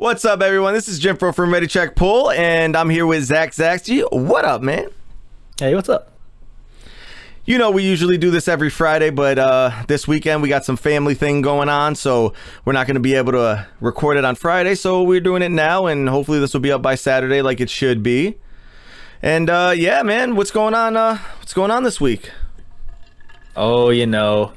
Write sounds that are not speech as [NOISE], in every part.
What's up, everyone? This is Jim Pro from Ready Check Pull, and I'm here with Zach Zaxty. What up, man? Hey, what's up? You know, we usually do this every Friday, but uh, this weekend we got some family thing going on, so we're not going to be able to uh, record it on Friday, so we're doing it now, and hopefully this will be up by Saturday like it should be. And uh, yeah, man, what's going on? Uh, what's going on this week? Oh, you know,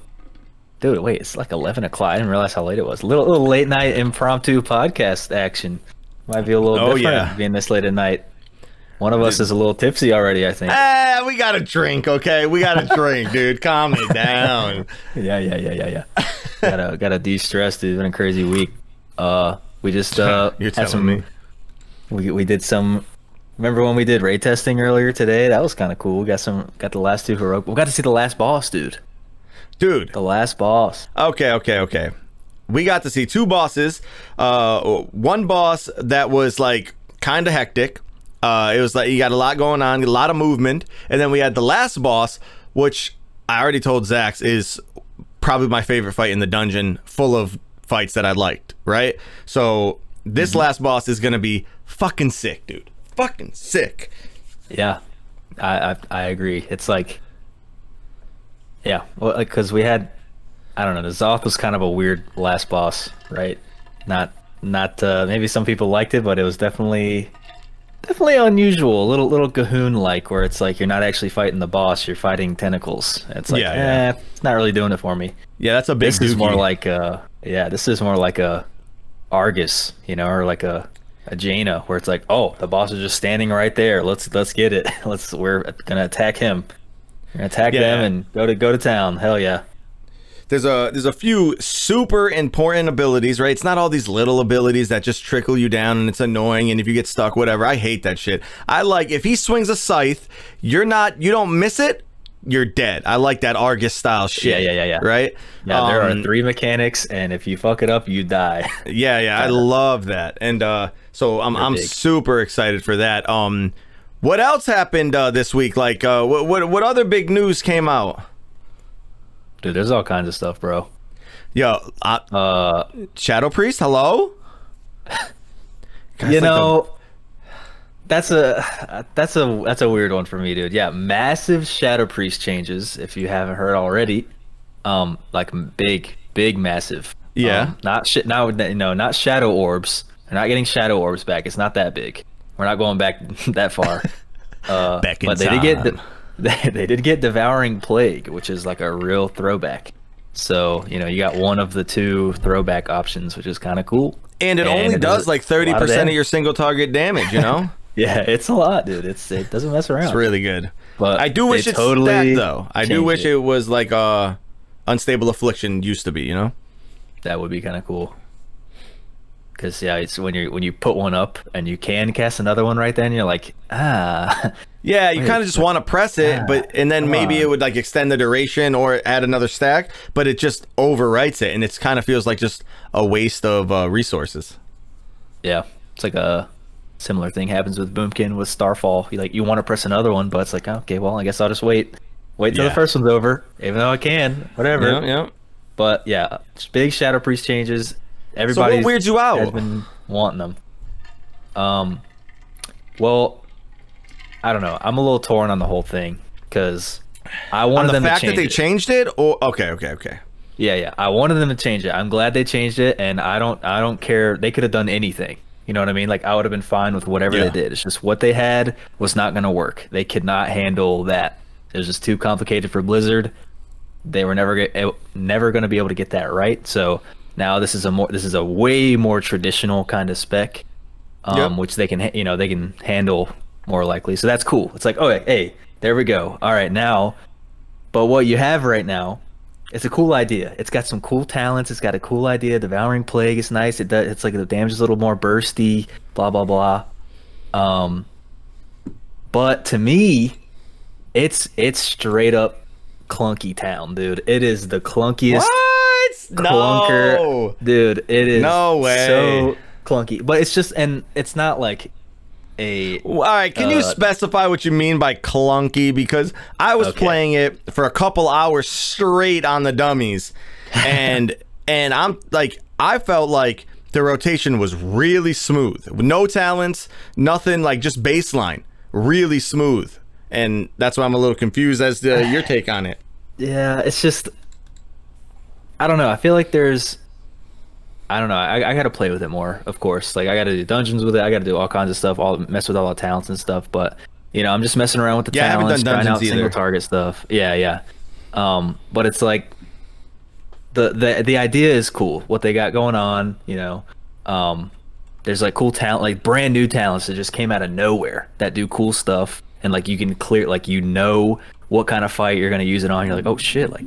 dude, wait, it's like eleven o'clock. I didn't realize how late it was. Little, little late night impromptu podcast action. Might be a little Oh, different yeah. being this late at night. One of us is a little tipsy already, I think. Ah, we got a drink, okay? We got a [LAUGHS] drink, dude. Calm it down. Yeah, yeah, yeah, yeah, yeah. gotta [LAUGHS] gotta de-stress, dude. It's been a crazy week. Uh, we just uh [LAUGHS] You're telling some. me. We we did some. Remember when we did raid testing earlier today? That was kind of cool. We got some. Got the last two heroic. We got to see the last boss, dude. Dude, The last boss. Okay, okay, okay. We got to see two bosses. Uh, one boss that was like kind of hectic. Uh, it was like you got a lot going on, a lot of movement, and then we had the last boss, which I already told Zax is probably my favorite fight in the dungeon, full of fights that I liked. Right. So this last boss is gonna be fucking sick, dude. Fucking sick. Yeah, I I, I agree. It's like, yeah, well, like because we had, I don't know, the Zoth was kind of a weird last boss, right? Not not uh, maybe some people liked it, but it was definitely definitely unusual, a little little G'huun like, where it's like you're not actually fighting the boss, you're fighting tentacles. It's like, Yeah, eh, yeah. it's not really doing it for me. Yeah, that's a big. This is more like uh yeah, this is more like a Argus, you know, or like a a Jaina, where it's like, oh, the boss is just standing right there. Let's let's get it. [LAUGHS] Let's we're gonna attack him. Attack Yeah. them and go to go to town. Hell yeah. there's a there's a few super important abilities, right? It's not all these little abilities that just trickle you down and it's annoying and if you get stuck, whatever. I hate that shit. I like if he swings a scythe, you're not you don't miss it, you're dead. I like that Argus style shit. Yeah, yeah, yeah, yeah. Right? Yeah, there Um, are three mechanics, and if you fuck it up, you die. Yeah, yeah, I [LAUGHS] love that. And uh so I'm I'm big. super excited for that. Um what else happened uh, this week? Like uh what, what what other big news came out? Dude, there's all kinds of stuff, bro. Yo, uh, Uh, Shadow Priest, hello? [LAUGHS] Guys, you like know, that's a that's a that's a weird one for me, dude. Yeah, massive Shadow Priest changes. If you haven't heard already, um, like big, big, massive. Yeah. Um, not shit. Now, no, not Shadow Orbs. They're not getting Shadow Orbs back. It's not that big. We're not going back [LAUGHS] that far. [LAUGHS] Uh, Back in but they did get time. they, [LAUGHS] they did get Devouring Plague, which is like a real throwback. So you know, you got one of the two throwback options, which is kind of cool. And it only it does like thirty percent of damage. your single target damage. You know, Yeah, it's a lot, dude. It's it doesn't mess around. it's really good. But I do wish it's totally that though. I do wish it. it. was like uh, unstable affliction used to be. You know. That would be kind of cool. Cause yeah, it's when you when you put one up and you can cast another one right then, you're like, ah, [LAUGHS] Yeah, you kind of just want to press it, ah, but and then maybe it would like extend the duration or add another stack, but it just overwrites it, and it kind of feels like just a waste of uh, resources. yeah. It's like a similar thing happens with Boomkin with Starfall. You like you want to press another one, but it's like, okay, well, I guess I'll just wait, wait till Yeah. the first one's over, even though I can, whatever. Yeah, yeah. But yeah, big Shadow Priest changes. Everybody weirds you out? Has been wanting them. Um, well, I don't know. I'm a little torn on the whole thing because I wanted the them fact to that change they it. changed it, or okay, okay, okay. Yeah, yeah. I wanted them to change it. I'm glad they changed it, and I don't. I don't care. They could have done anything. You know what I mean? Like I would have been fine with whatever Yeah. they did. It's just what they had was not going to work. They could not handle that. It was just too complicated for Blizzard. They were never get, never going to be able to get that right. So now this is a more this is a way more traditional kind of spec, um, Yep. which they can you know they can handle more likely. So that's cool. It's like oh hey there we go. All right now, but what you have right now it's a cool idea. It's got some cool talents. It's got a cool idea. Devouring Plague is nice. It does. It's like the damage is a little more bursty. Blah blah blah. Um, but to me, it's it's straight up clunky town, dude. It is the clunkiest What? Clunker, No. dude. It is No way. so clunky. But it's just and it's not like a All right, can you Uh, specify what you mean by clunky? Because I was Okay. playing it for a couple hours straight on the dummies, and [LAUGHS] and I'm like, I felt like the rotation was really smooth. No talents, nothing like just baseline, really smooth. And that's why I'm a little confused as to your take on it. Yeah, it's just I don't know. I feel like there's I don't know. I, I got to play with it more, of course. Like I got to do dungeons with it. I got to do all kinds of stuff. All mess with all the talents and stuff. But you know, I'm just messing around with the Yeah, I talents, done trying out dungeons single target stuff. Yeah, yeah. Um, but it's like the the the idea is cool. What they got going on, you know. Um, there's like cool talent, like brand new talents that just came out of nowhere that do cool stuff, and like you can clear, like you know what kind of fight you're gonna use it on. You're like, oh shit, like,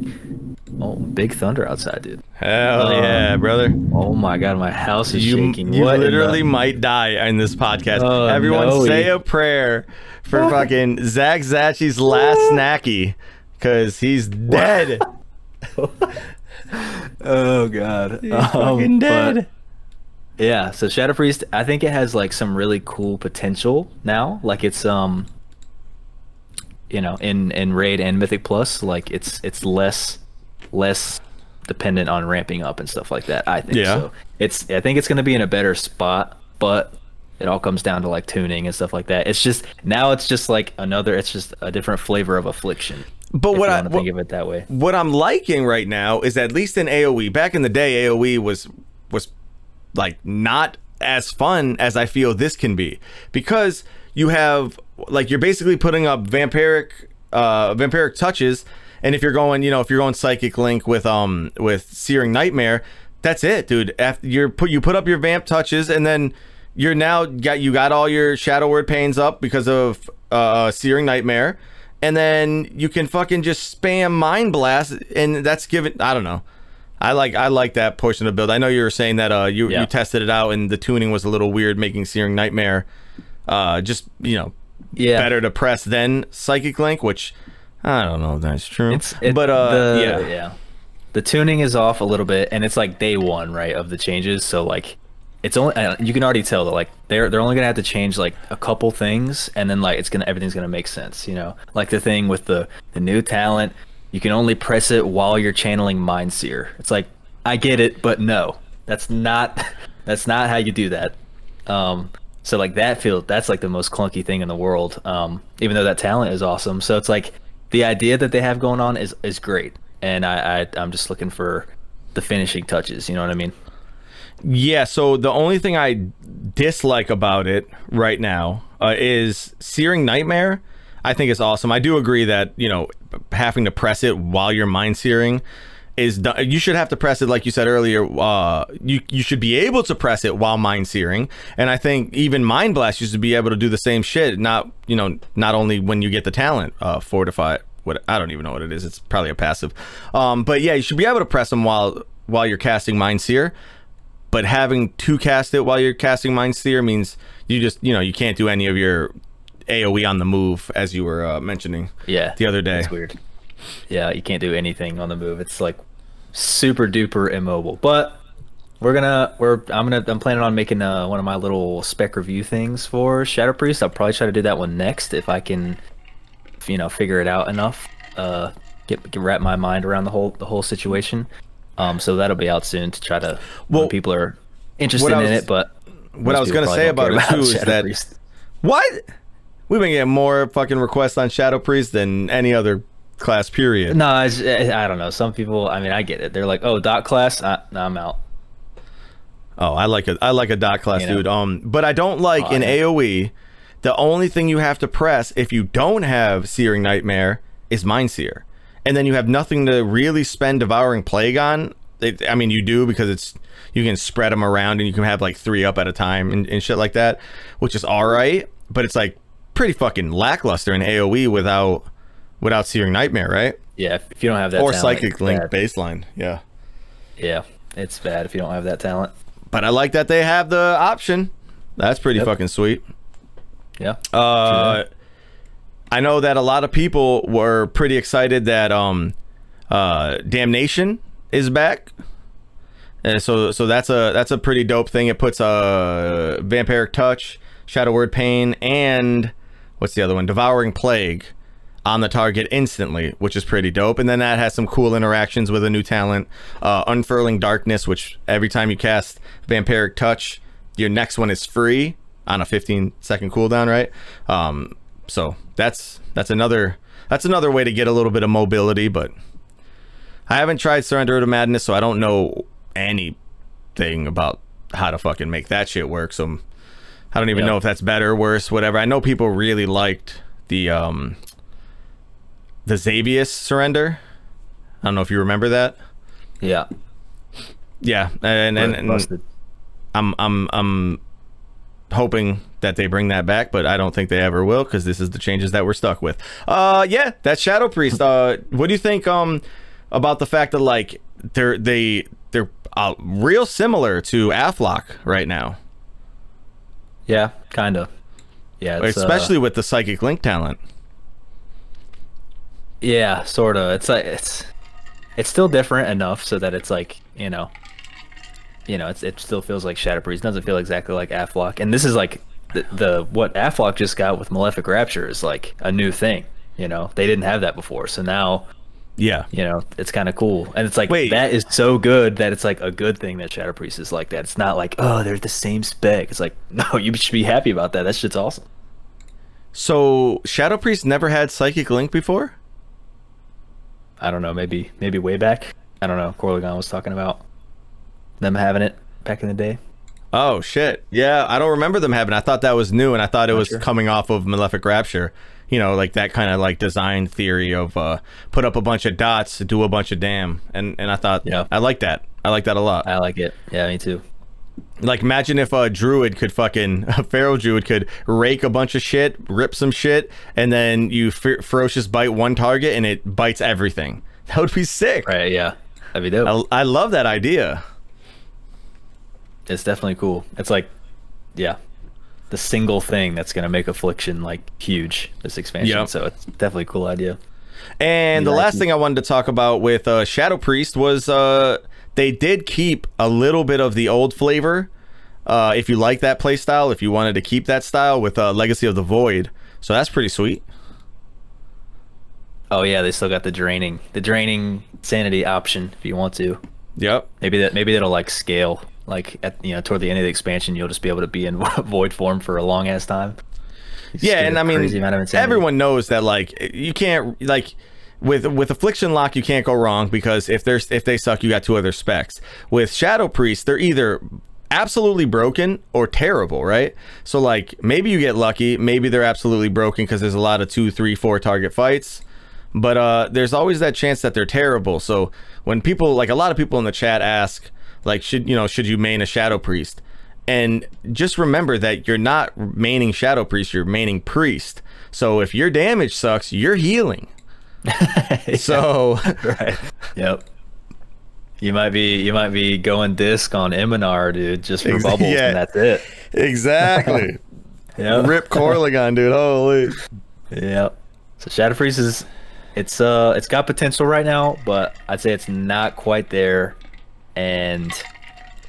oh big thunder outside, dude. Hell Um, yeah, brother. Oh my god, my house is You, shaking. you What in the- literally might die in this podcast. Oh, Everyone no. say a prayer for fucking Zach Zachi's last snacky because he's dead. [LAUGHS] Oh god, He's Um, fucking but- dead. yeah, so Shadow Priest, I think it has like some really cool potential now. Like it's um, you know, in in Raid and Mythic Plus, like it's it's less less dependent on ramping up and stuff like that. I think. Yeah. So it's I think it's gonna be in a better spot, but it all comes down to like tuning and stuff like that. It's just now it's just like another. It's just a different flavor of affliction. But what I want to what, think of it that way. what I'm liking right now is at least in AOE. Back in the day, AOE was was like not as fun as I feel this can be because you have like you're basically putting up vampiric uh vampiric touches and if you're going you know if you're going psychic link with um with searing nightmare that's it dude. After you're put you put up your vamp touches and then you're now got you got all your shadow word pains up because of uh searing nightmare and then you can fucking just spam mind blast and that's given i don't know. I like i like that portion of the build. I know you were saying that uh you, Yeah. you tested it out and the tuning was a little weird making searing nightmare uh just you know Yeah. better to press than psychic link which i don't know if that's true It's it, but uh the, yeah yeah. The tuning is off a little bit, and it's like day one, right, of the changes. So like, it's only uh, you can already tell that like they're they're only gonna have to change like a couple things, and then like it's gonna everything's gonna make sense. You know, like the thing with the the new talent, you can only press it while you're channeling Mind Sear. It's like I get it, but no, that's not [LAUGHS] that's not how you do that. Um, so like that feel that's like the most clunky thing in the world. Um, even though that talent is awesome. So it's like the idea that they have going on is is great, and I, I I'm just looking for the finishing touches. You know what I mean? Yeah, so the only thing I dislike about it right now uh, is Searing Nightmare. I think it's awesome. I do agree that, you know, having to press it while you're mind searing is do- you should have to press it like you said earlier uh you you should be able to press it while mind searing and i think even mind blast used to be able to do the same shit not you know not only when you get the talent uh fortify what i don't even know what it is it's probably a passive um but yeah you should be able to press them while while you're casting mind sear but having to cast it while you're casting mind sear means you just you know you can't do any of your aoe on the move as you were uh, mentioning Yeah. the other day It's weird. Yeah, you can't do anything on the move. It's like super duper immobile. But we're gonna we're I'm gonna I'm planning on making uh, one of my little spec review things for Shadow Priest. I'll probably try to do that one next if I can, you know, figure it out enough. Uh, get, get wrap my mind around the whole the whole situation. Um, so that'll be out soon to try to. Well, people are interested I in it, but what I was gonna say about it, too, is Shadow that- Priest. What? We've been getting more fucking requests on Shadow Priest than any other class, period. No, it's, I don't know. Some people, I mean, I get it. They're like, "Oh, dot class, no, I'm out." Oh, I like a I like a dot class You know? dude. Um, but I don't like Oh, in yeah. AOE. The only thing you have to press if you don't have Searing Nightmare is Mind Sear, and then you have nothing to really spend Devouring Plague on. It, I mean, you do because it's you can spread them around and you can have like three up at a time and, and shit like that, which is all right. But it's like pretty fucking lackluster in AOE without without Searing Nightmare, right? Yeah, if, if you don't have that or talent, Psychic Link bad. baseline, yeah. Yeah, it's bad if you don't have that talent. But I like that they have the option. That's pretty Yep. fucking sweet. Yeah. Uh, I know that a lot of people were pretty excited that um, uh, Damnation is back. And so, so that's a that's a pretty dope thing. It puts a uh, Vampiric Touch, Shadow Word Pain, and what's the other one? Devouring Plague on the target instantly, which is pretty dope. And then that has some cool interactions with a new talent, uh, Unfurling Darkness, which every time you cast Vampiric Touch, your next one is free on a 15 second cooldown, right? Um, so that's that's another that's another way to get a little bit of mobility, but I haven't tried Surrender to Madness, so I don't know anything about how to fucking make that shit work. So I don't even Yep. know if that's better, worse, whatever. I know people really liked the um the Xavius surrender. I don't know if you remember that. Yeah. Yeah, and and, and I'm I'm I'm hoping that they bring that back, but I don't think they ever will because this is the changes that we're stuck with. Uh, yeah, that's Shadow Priest. Uh, what do you think um about the fact that like they're they they're uh, real similar to Aflock right now, Yeah, kind of. Yeah, uh, especially with the psychic link talent. Yeah, sort of. It's like it's it's still different enough so that it's like you know, you know, it's, it still feels like Shadow Priest. It doesn't feel exactly like Aflock, and this is like the, the what Aflock just got with Malefic Rapture is like a new thing. You know, they didn't have that before, so now Yeah, you know it's kind of cool, and it's like Wait. that is so good that it's like a good thing that Shadow Priest is like that. It's not like oh they're the same spec. It's like [LAUGHS] no, you should be happy about that. That shit's awesome. So Shadow Priest never had psychic link before. I don't know, maybe maybe way back. I don't know. Corlegon was talking about them having it back in the day. Oh shit! Yeah, I don't remember them having. I thought that was new, and I thought it Not was sure. coming off of Malefic Rapture. You know, like that kind of like design theory of uh, put up a bunch of dots, do a bunch of damn, and and I thought, Yeah. I like that. I like that a lot. I like it. Yeah, me too. Like, imagine if a druid could fucking [LAUGHS] a feral druid could rake a bunch of shit, rip some shit, and then you fer- ferocious bite one target and it bites everything. [LAUGHS] That would be sick. Right? Yeah, that'd be dope. I, I love that idea. it's definitely cool. It's like, yeah, the single thing that's gonna make Affliction like huge this expansion. Yep. So it's definitely a cool idea. And the Yeah, I last thing I wanted to talk about with uh, Shadow Priest was uh, they did keep a little bit of the old flavor. Uh, if you like that play style, if you wanted to keep that style with uh, Legacy of the Void, so that's pretty sweet. Oh yeah, they still got the draining, the draining sanity option if you want to. Yep. Maybe that maybe that'll like scale. Like at you know toward the end of the expansion, you'll just be able to be in [LAUGHS] void form for a long ass time. Just Yeah, and I mean, crazy amount of insanity. everyone knows that like you can't like with with Affliction Lock you can't go wrong because if there's if they suck, you got two other specs. With Shadow Priest, they're either absolutely broken or terrible, right? So like maybe you get lucky, maybe they're absolutely broken because there's a lot of two, three, four target fights. But uh, there's always that chance that they're terrible. So when people like a lot of people in the chat ask like should you know should you main a Shadow Priest? And just remember that you're not maining Shadow Priest, you're maining Priest. So if your damage sucks, you're healing. [LAUGHS] So [LAUGHS] right. Yep. You might be you might be going disc on Eminar, dude, just for Ex- bubbles, yeah. and that's it. exactly. [LAUGHS] Yep. Rip Corlegon, dude. Holy. Yep. So Shadow Priest is it's uh it's got potential right now, but I'd say it's not quite there. And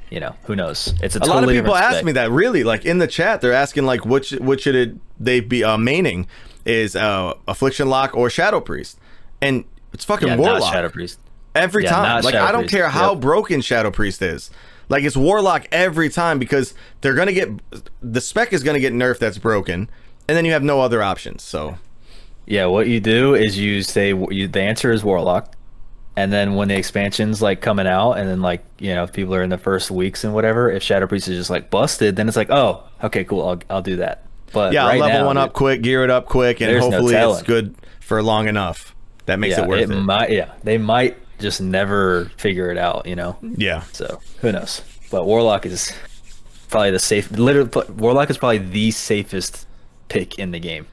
you know, who knows? It's a, A lot of people ask me that really like in the chat they're asking like which what should it they be uh, maining is uh, affliction lock or shadow priest and it's fucking Yeah, warlock Shadow Priest. every Yeah, time like Shadow i don't Priest. care how Yep. broken shadow priest is like it's warlock every time because they're gonna get the spec is gonna get nerfed that's broken and then you have no other options so Yeah, what you do is you say you, the answer is Warlock, and then when the expansion's like coming out, and then like you know if people are in the first weeks and whatever, if Shadow Priest is just like busted, then it's like oh okay cool I'll I'll do that. But yeah right level now, one up quick gear it up quick and There's no hopefully it's good for long enough that makes yeah, it worth it, might yeah they might just never figure it out, you know. yeah So who knows? But Warlock is probably the safe. Literally, Warlock is probably the safest pick in the game.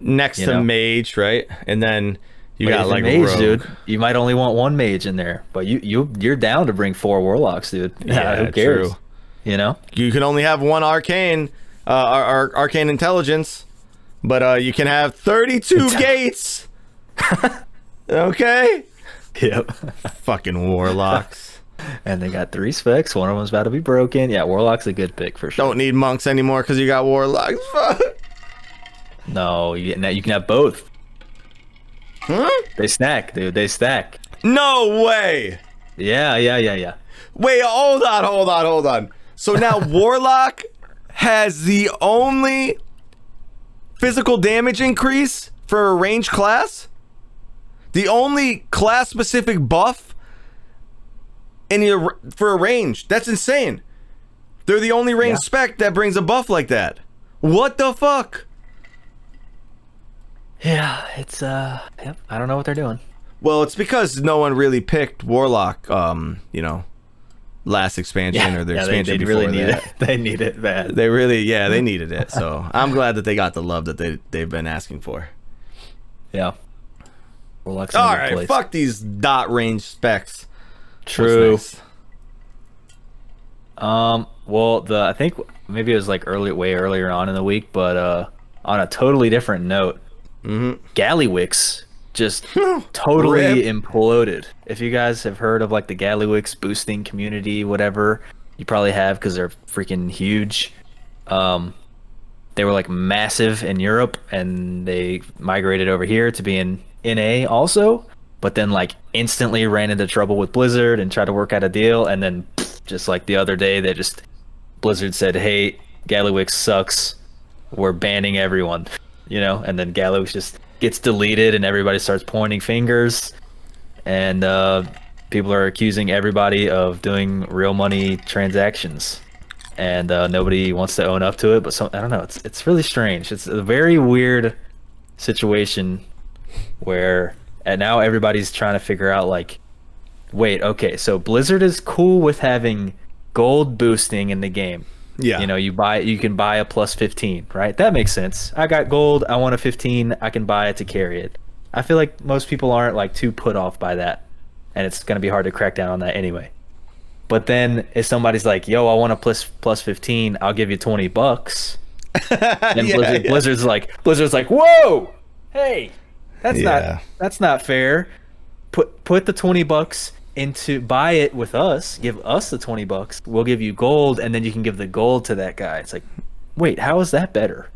next to know? mage right and then you But got like mage, rogue. dude. You might only want one mage in there, but you you you're down to bring four warlocks, dude. [LAUGHS] Yeah, who cares? true. You know, you can only have one arcane uh ar- ar- arcane intelligence but uh you can have 32 gates [LAUGHS] okay yep. [LAUGHS] fucking warlocks [LAUGHS] and they got three specs. One of them's about to be broken. Yeah, warlock's a good pick for sure. don't need monks anymore because you got warlocks Fuck. No, you you can have both. Huh? They snack, dude. They stack. No way. Yeah, yeah, yeah, yeah. Wait, hold on, hold on, hold on. So now Warlock has the only physical damage increase for a range class? The only class specific buff in your for a range. That's insane. They're the only range Yeah. spec that brings a buff like that. What the fuck? Yeah, it's uh, yep. I don't know what they're doing. Well, it's because no one really picked Warlock um, you know, last expansion or their yeah, they, expansion they before really need that. it. [LAUGHS] They need it bad. They really, yeah, they needed it. So I'm glad that they got the love that they they've been asking for. yeah. A All right, place. fuck these dot range specs. True. Um. Well, the I think maybe it was like early, way earlier on in the week, but uh, on a totally different note, Mm-hmm. Gallywix just [LAUGHS] totally Rip. imploded. If you guys have heard of like the Gallywix boosting community, whatever, you probably have because they're freaking huge. Um, they were like massive in Europe, and they migrated over here to be in NA also. But then like instantly ran into trouble with Blizzard and tried to work out a deal, and then just like the other day, they just Blizzard said, "Hey, Gallywix sucks. We're banning everyone." You know, and then Gallywix just gets deleted, and everybody starts pointing fingers, and uh, people are accusing everybody of doing real money transactions, and uh, nobody wants to own up to it. But some, I don't know. It's it's really strange. It's a very weird situation where and now everybody's trying to figure out like wait okay so blizzard is cool with having gold boosting in the game Yeah. you know you buy you can buy a plus 15 right that makes sense i got gold i want a 15 i can buy it to carry it i feel like most people aren't like too put off by that and it's going to be hard to crack down on that anyway but then if somebody's like yo i want a plus plus 15 i'll give you 20 bucks [LAUGHS] and Yeah, Blizzard, yeah. Blizzard's like Blizzard's like, whoa, hey, that's Yeah. not that's not fair. Put put the twenty bucks into buy it with us. Give us the twenty bucks. We'll give you gold, and then you can give the gold to that guy. It's like, wait, how is that better?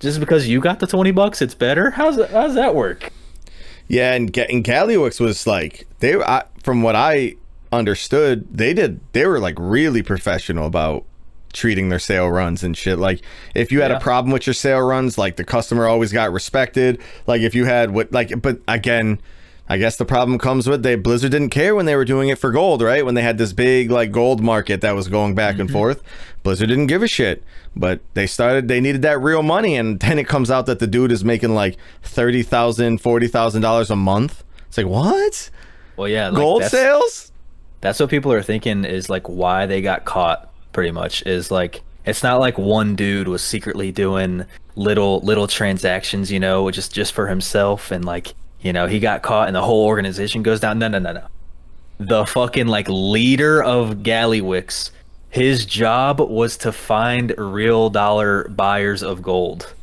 Just because you got the twenty bucks, it's better. How's that, how's that work? Yeah, and, and Gallywix was like they were I, from what I understood, they did they were like really professional about treating their sale runs and shit. Like if you had Yeah. a problem with your sale runs, like the customer always got respected. Like if you had what like but again, I guess the problem comes with they Blizzard didn't care when they were doing it for gold, right? When they had this big like gold market that was going back and mm-hmm. forth, Blizzard didn't give a shit. But they started they needed that real money and [LAUGHS] then it comes out that the dude is making like thirty thousand, forty thousand dollars a month. It's like what? Well, yeah, like, gold that's- sales? That's what people are thinking is like why they got caught pretty much is like it's not like one dude was secretly doing little little transactions, you know, just just for himself and like, you know, he got caught and the whole organization goes down. No, no, no, no. The fucking like leader of Gallywix, his job was to find real dollar buyers of gold.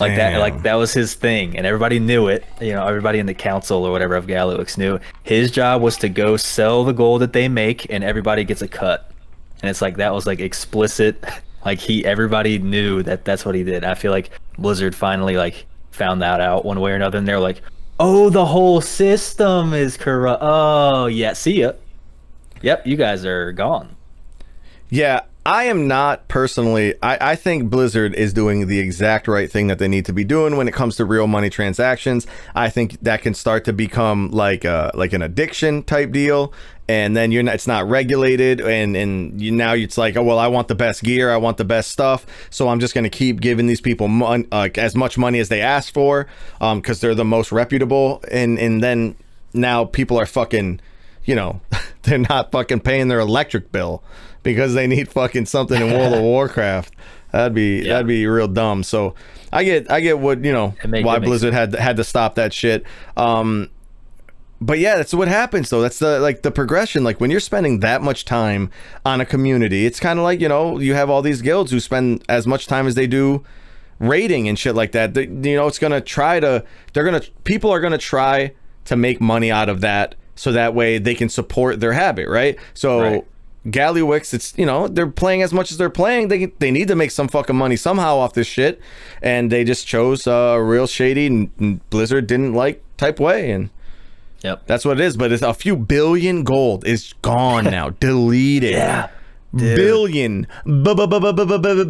Like that, like that was his thing, and everybody knew it. You know, everybody in the council or whatever of Gallywix knew. His job was to go sell the gold that they make, and everybody gets a cut. And it's like that was like explicit. [LAUGHS] Like he, everybody knew that that's what he did. I feel like Blizzard finally like found that out one way or another, and they're like, "Oh, the whole system is corrupt." Oh, yeah, see ya. Yep, you guys are gone. Yeah, I am not personally. I, I think Blizzard is doing the exact right thing that they need to be doing when it comes to real money transactions. I think that can start to become like a like an addiction type deal, and then you're not, it's not regulated, and and you now it's like, oh well, I want the best gear, I want the best stuff, so I'm just gonna keep giving these people mon- uh, as much money as they ask for, um, because they're the most reputable, and and then now people are fucking you know, [LAUGHS] they're not fucking paying their electric bill because they need fucking something in World of [LAUGHS] Warcraft. That'd be Yeah. that'd be real dumb. So I get I get what you know why Blizzard had had to stop that shit. Um, but yeah, that's what happens though. That's the like the progression. Like when you're spending that much time on a community, it's kind of like you know you have all these guilds who spend as much time as they do rating and shit like that. They, you know, it's gonna try to. They're gonna people are gonna try to make money out of that, so that way they can support their habit, right? So. Right. Gallywix, it's you know they're playing as much as they're playing. They they need to make some fucking money somehow off this shit, and they just chose a real shady and Blizzard didn't like type way, and Yep. that's what it is. But it's a few billion gold is gone [LAUGHS] now, deleted. Yeah. Dude. billion,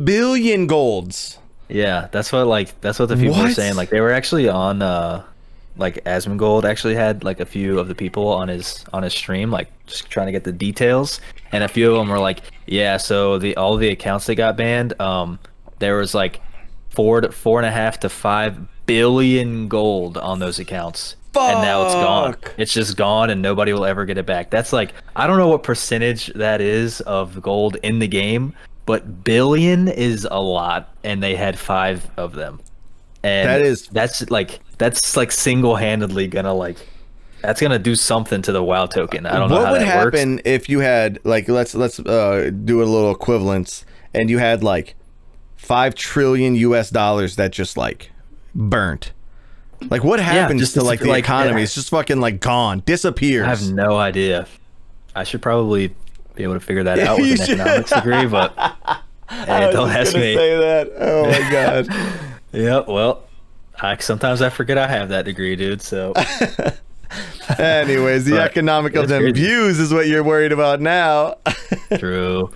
billion golds. Yeah, that's what like that's what the people were saying. Like they were actually on uh like Asmongold actually had like a few of the people on his on his stream like just trying to get the details and a few of them were like, yeah, so the all the accounts that got banned, um there was like four to four and a half to five billion gold on those accounts. And now it's gone. It's just gone and nobody will ever get it back. That's like I don't know what percentage that is of gold in the game, but billion is a lot and they had 5 of them. And That is- that's like that's like single-handedly gonna like that's gonna do something to the WoW token. I don't know what would that works. happen if you had like let's let's uh, do a little equivalence, and you had like five trillion U.S. dollars that just like burnt. Like what happens just to like the like, economy? yeah. It's just fucking like gone, disappears. I have no idea. I should probably be able to figure that [LAUGHS] out with an economics degree, but [LAUGHS] hey, don't ask me. Say that. Oh my [LAUGHS] god. Yeah, well, I sometimes I forget I have that degree, dude. So [LAUGHS] Anyways, the But economic of them crazy. views is what you're worried about now. [LAUGHS] true.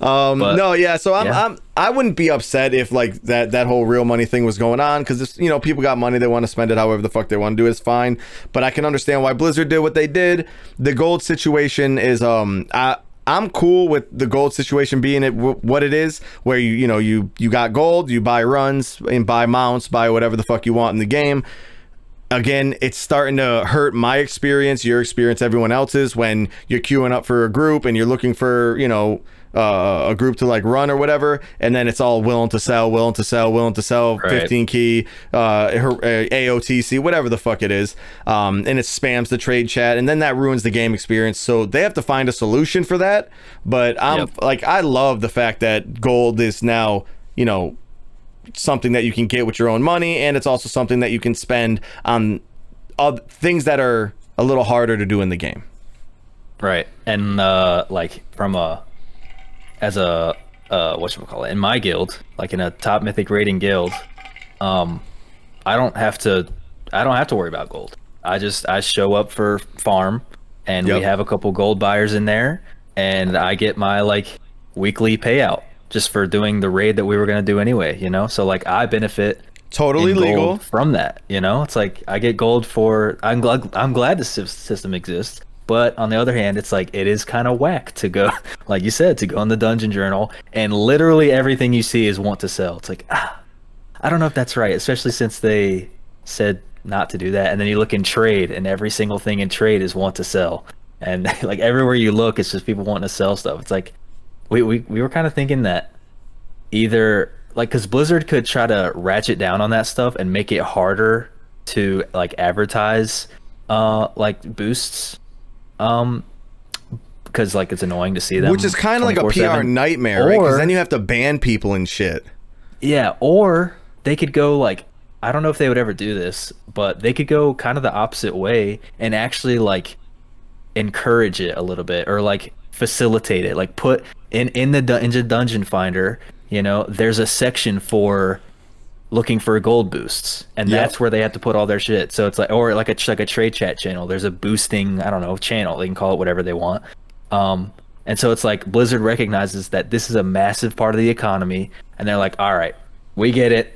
Um, But- no, yeah. So I'm, yeah. I'm, I wouldn't be upset if like that that whole real money thing was going on because you know people got money they want to spend it however the fuck they want to do it, it's fine. But I can understand why Blizzard did what they did. The gold situation is um I. I'm cool with the gold situation being it w- what it is, where you you know you you got gold, you buy runs and buy mounts, buy whatever the fuck you want in the game again, it's starting to hurt my experience, your experience, everyone else's when you're queuing up for a group and you're looking for, you know, uh, a group to like run or whatever, and then it's all willing to sell, willing to sell, willing to sell, Right. 15 key, uh, uh, AOTC, whatever the fuck it is, um, and it spams the trade chat, and then that ruins the game experience. So they have to find a solution for that. But I'm Yep. like, I love the fact that gold is now, you know, something that you can get with your own money, and it's also something that you can spend on things that are a little harder to do in the game. Right. And uh like from a as a uh what should we call it? In my guild, like in a top mythic rating guild, um I don't have to I don't have to worry about gold. I just I show up for farm and Yep. we have a couple gold buyers in there and I get my like weekly payout just for doing the raid that we were going to do anyway, you know? So like I benefit Totally legal. from that. You know, it's like I get gold for. I'm glad. I'm glad the system exists. But on the other hand, it's like it is kind of whack to go, [LAUGHS] like you said, to go in the dungeon journal and literally everything you see is want to sell. It's like, ah, I don't know if that's right, especially since they said not to do that. And then you look in trade, and every single thing in trade is want to sell. And [LAUGHS] like everywhere you look, it's just people wanting to sell stuff. It's like we we, we were kind of thinking that either like because Blizzard could try to ratchet down on that stuff and make it harder to like advertise uh like boosts um because like it's annoying to see them Which is kind of like a PR 24/7. nightmare, right? Because Or- then you have to ban people and shit. yeah, or they could go like I don't know if they would ever do this, but they could go kind of the opposite way and actually like encourage it a little bit or like facilitate it. Like put in in the in the dungeon finder, you know, there's a section for looking for gold boosts and Yep. that's where they have to put all their shit. So it's like or like a like a trade chat channel. There's a boosting i don't know channel. They can call it whatever they want. Um and so it's like blizzard recognizes that this is a massive part of the economy and they're like all right we get it.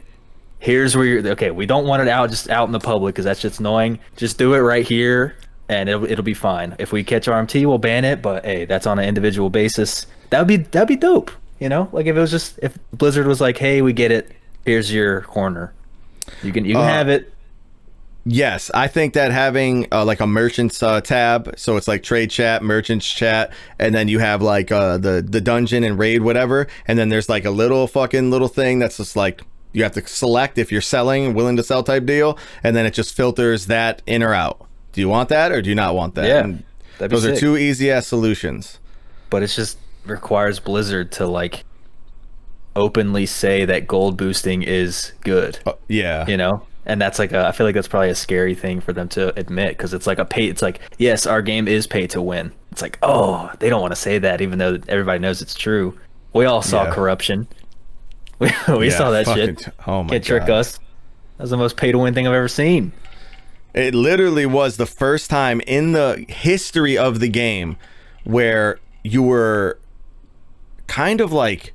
Here's where you're okay we don't want it out just out in the public because that's just annoying. Just do it right here and it'll, it'll be fine. If we catch rmt we'll ban it but hey that's on an individual basis. That would be that'd be dope you know? Like if it was just if blizzard was like hey we get it here's your corner. You can you can Uh, have it. Yes, I think that having uh, like a merchants uh, tab, so it's like trade chat, merchants chat, and then you have like uh, the the dungeon and raid whatever, and then there's like a little fucking little thing that's just like you have to select if you're selling, willing to sell type deal, and then it just filters that in or out. Do you want that or do you not want that? Yeah, And those are two easy ass solutions. but it just requires blizzard to like openly say that gold boosting is good Uh, yeah. you know and that's like a, I feel like that's probably a scary thing for them to admit because it's like a pay. It's like yes, our game is pay to win. It's like oh, they don't want to say that even though everybody knows it's true. We all saw Yeah. corruption. [LAUGHS] We, we Yeah, saw that shit. oh my Can't trick God. us. That's the most pay to win thing I've ever seen. It literally was the first time in the history of the game where you were kind of like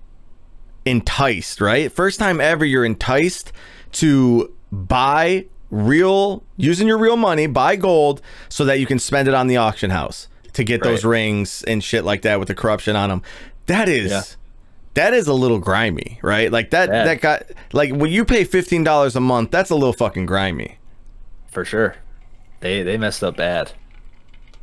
enticed, right? First time ever you're enticed to buy real using your real money, buy gold so that you can spend it on the auction house to get those rings and shit like that with the corruption on them. That is Yeah. that is a little grimy, right? Like that Yeah. that got like when you pay $15 a month, that's a little fucking grimy. For sure. They they messed up bad.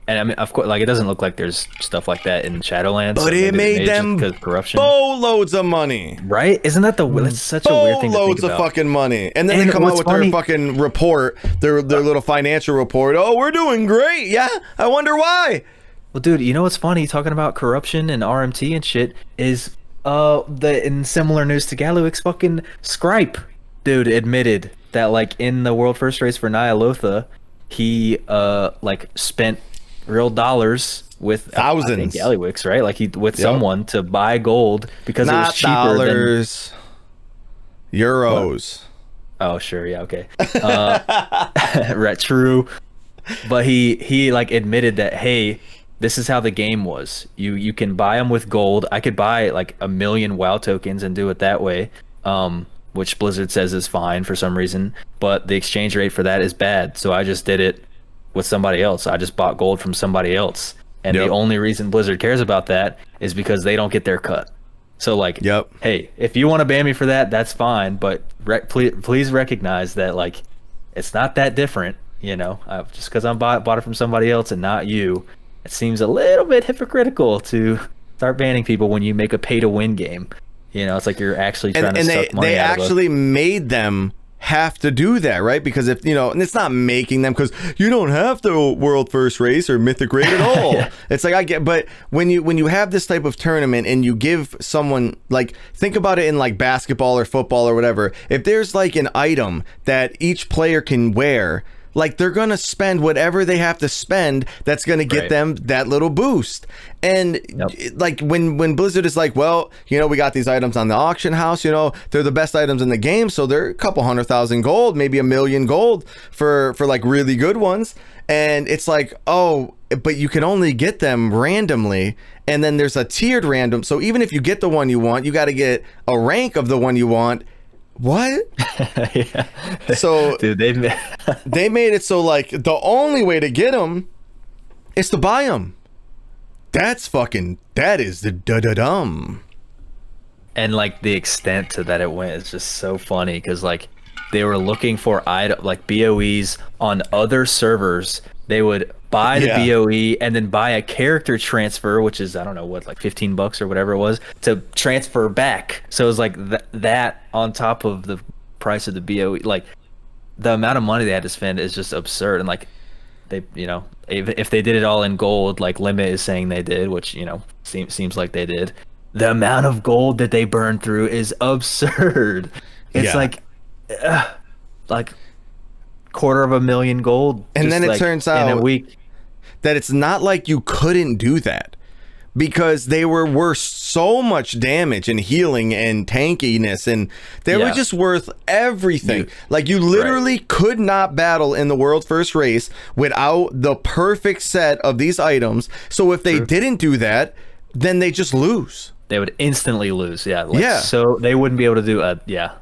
And I mean, of course, like it doesn't look like there's stuff like that in Shadowlands. But it made them corruption, boatloads of money. right? Isn't that the that's such a weird thing Boatloads of fucking money. And then And they come out with funny- their fucking report, their their little financial report. Oh, we're doing great. Yeah. I wonder why. Well, dude, you know what's funny? Talking about corruption and RMT and shit is uh the in similar news to Gallywix, fucking Scripe, dude, admitted that like in the world first race for Nyalotha, he uh like spent real dollars with think Thousands. Gallywix, right? Like he with someone to buy gold because it was Not cheaper than dollars. Euros. Oh sure, yeah, okay. Uh, [LAUGHS] right, true. But he he like admitted that hey, this is how the game was. You you can buy them with gold. I could buy like a million WoW tokens and do it that way. Um, which Blizzard says is fine for some reason, but the exchange rate for that is bad. So I just did it with somebody else. I just bought gold from somebody else. And Yep. the only reason Blizzard cares about that is because they don't get their cut. So like, Yep. hey, if you want to ban me for that, that's fine. But rec- please, please recognize that like, it's not that different. You know, uh, just because I'm bought bought it from somebody else and not you, it seems a little bit hypocritical to start banning people when you make a pay to win game. You know, it's like you're actually trying And, to and suck they money they out of actually made them have to do that, right? Because if you know, and it's not making them because you don't have to world first race or mythic raid at [LAUGHS] all. It's like I get, but when you when you have this type of tournament and you give someone like think about it in like basketball or football or whatever, if there's like an item that each player can wear. Like they're gonna spend whatever they have to spend that's gonna get Right. them that little boost. And Yep. Eh, like when when Blizzard is like, well, you know, we got these items on the auction house. You know, they're the best items in the game, so they're a couple hundred thousand gold, maybe a million gold for for like really good ones. And it's like, oh, but you can only get them randomly, and then there's a tiered random. So even if you get the one you want, you got to get a rank of the one you want. What? [LAUGHS] yeah. So Dude, they've [LAUGHS] they made it so like the only way to get them is to buy them. That's fucking. That is the da da dum. and like the extent to that it went is just so funny because like they were looking for item like boes on other servers they would buy the Yeah. boe and then buy a character transfer which is i don't know what like 15 bucks or whatever it was to transfer back so it was like th- that on top of the price of the boe like the amount of money they had to spend is just absurd and like they you know if, if they did it all in gold like limit is saying they did which you know seems seems like they did the amount of gold that they burned through is [LAUGHS] absurd it's Yeah. like uh, like quarter of a million gold And then it like, turns out in a week That it's not like you couldn't do that because they were worth so much damage and healing and tankiness and they were just worth everything. You- like you literally could not battle in the world first race without the perfect set of these items. So if they didn't do that, then they just lose. they would instantly lose yeah like, Yeah. so they wouldn't be able to do a yeah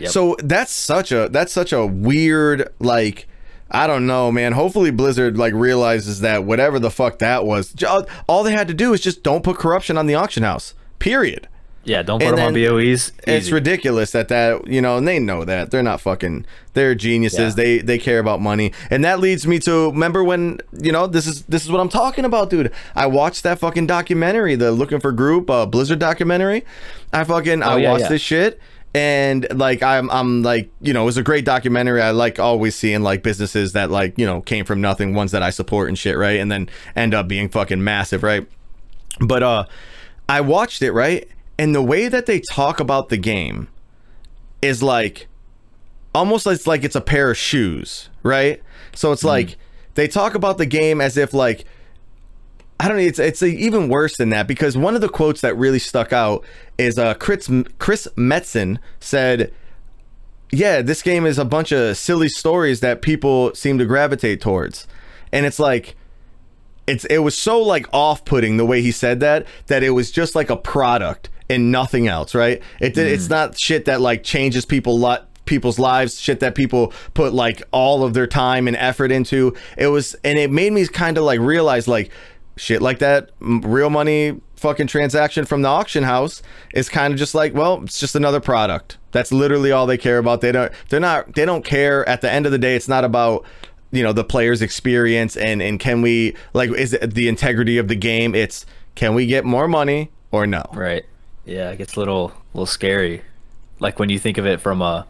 Yep. So that's such a that's such a weird like I don't know, man. Hopefully Blizzard like realizes that whatever the fuck that was, all- they had to do is just don't put corruption on the auction house. Period. yeah don't put And them on boes It's Easy. ridiculous that that you know, and they know that they're not fucking. They're geniuses. Yeah. They they care about money, and that leads me to remember when you know this is this is what I'm talking about, dude. I watched that fucking documentary, the Looking for Group uh, Blizzard documentary. I fucking I Oh, yeah, watched yeah. this shit. And like I'm, I'm like you know, it was a great documentary. I like always seeing like businesses that like you know came from nothing, ones that I support and shit, right? And then end up being fucking massive, right? But uh I watched it, right? And the way that they talk about the game is like almost like it's like it's a pair of shoes, right? So it's like they talk about the game as if like I don't know. It's it's even worse than that because one of the quotes that really stuck out is uh Chris Chris Metzen said, "Yeah, this game is a bunch of silly stories that people seem to gravitate towards," and it's like. It's it was so like off-putting the way he said that that it was just like a product and nothing else, right? It did it's not shit that like changes people lot people's lives, shit that people put like all of their time and effort into. It was and it made me kind of like realize like shit like that real money fucking transaction from the auction house is kind of just like well it's just another product that's literally all they care about they don't they're not they don't care at the end of the day it's not about you know the player's experience and and can we like is it the integrity of the game it's can we get more money or no Right. Yeah, it gets a little little scary. Like when you think of it from a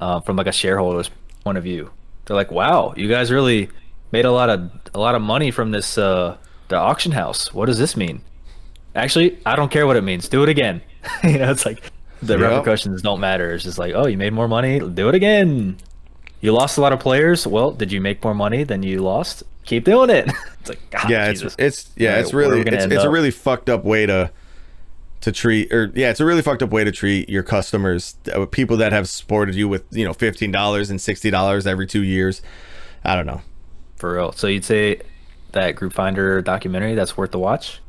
uh, from like a shareholder's point of view. They're like, "Wow, you guys really made a lot of a lot of money from this uh the auction house. What does this mean?" Actually, I don't care what it means. Do it again. [LAUGHS] you know, it's like the Yep. repercussions don't matter. It's just like, "Oh, you made more money. Do it again." You lost a lot of players. Well, did you make more money than you lost? Keep doing it. [LAUGHS] it's like, God, yeah Jesus. it's it's yeah it's where are we really it's, it's a really fucked up way to to treat or yeah it's a really fucked up way to treat your customers uh, people that have supported you with you know $15 and $60 every two years i don't know for real. So you'd say that Group Finder documentary that's worth the watch?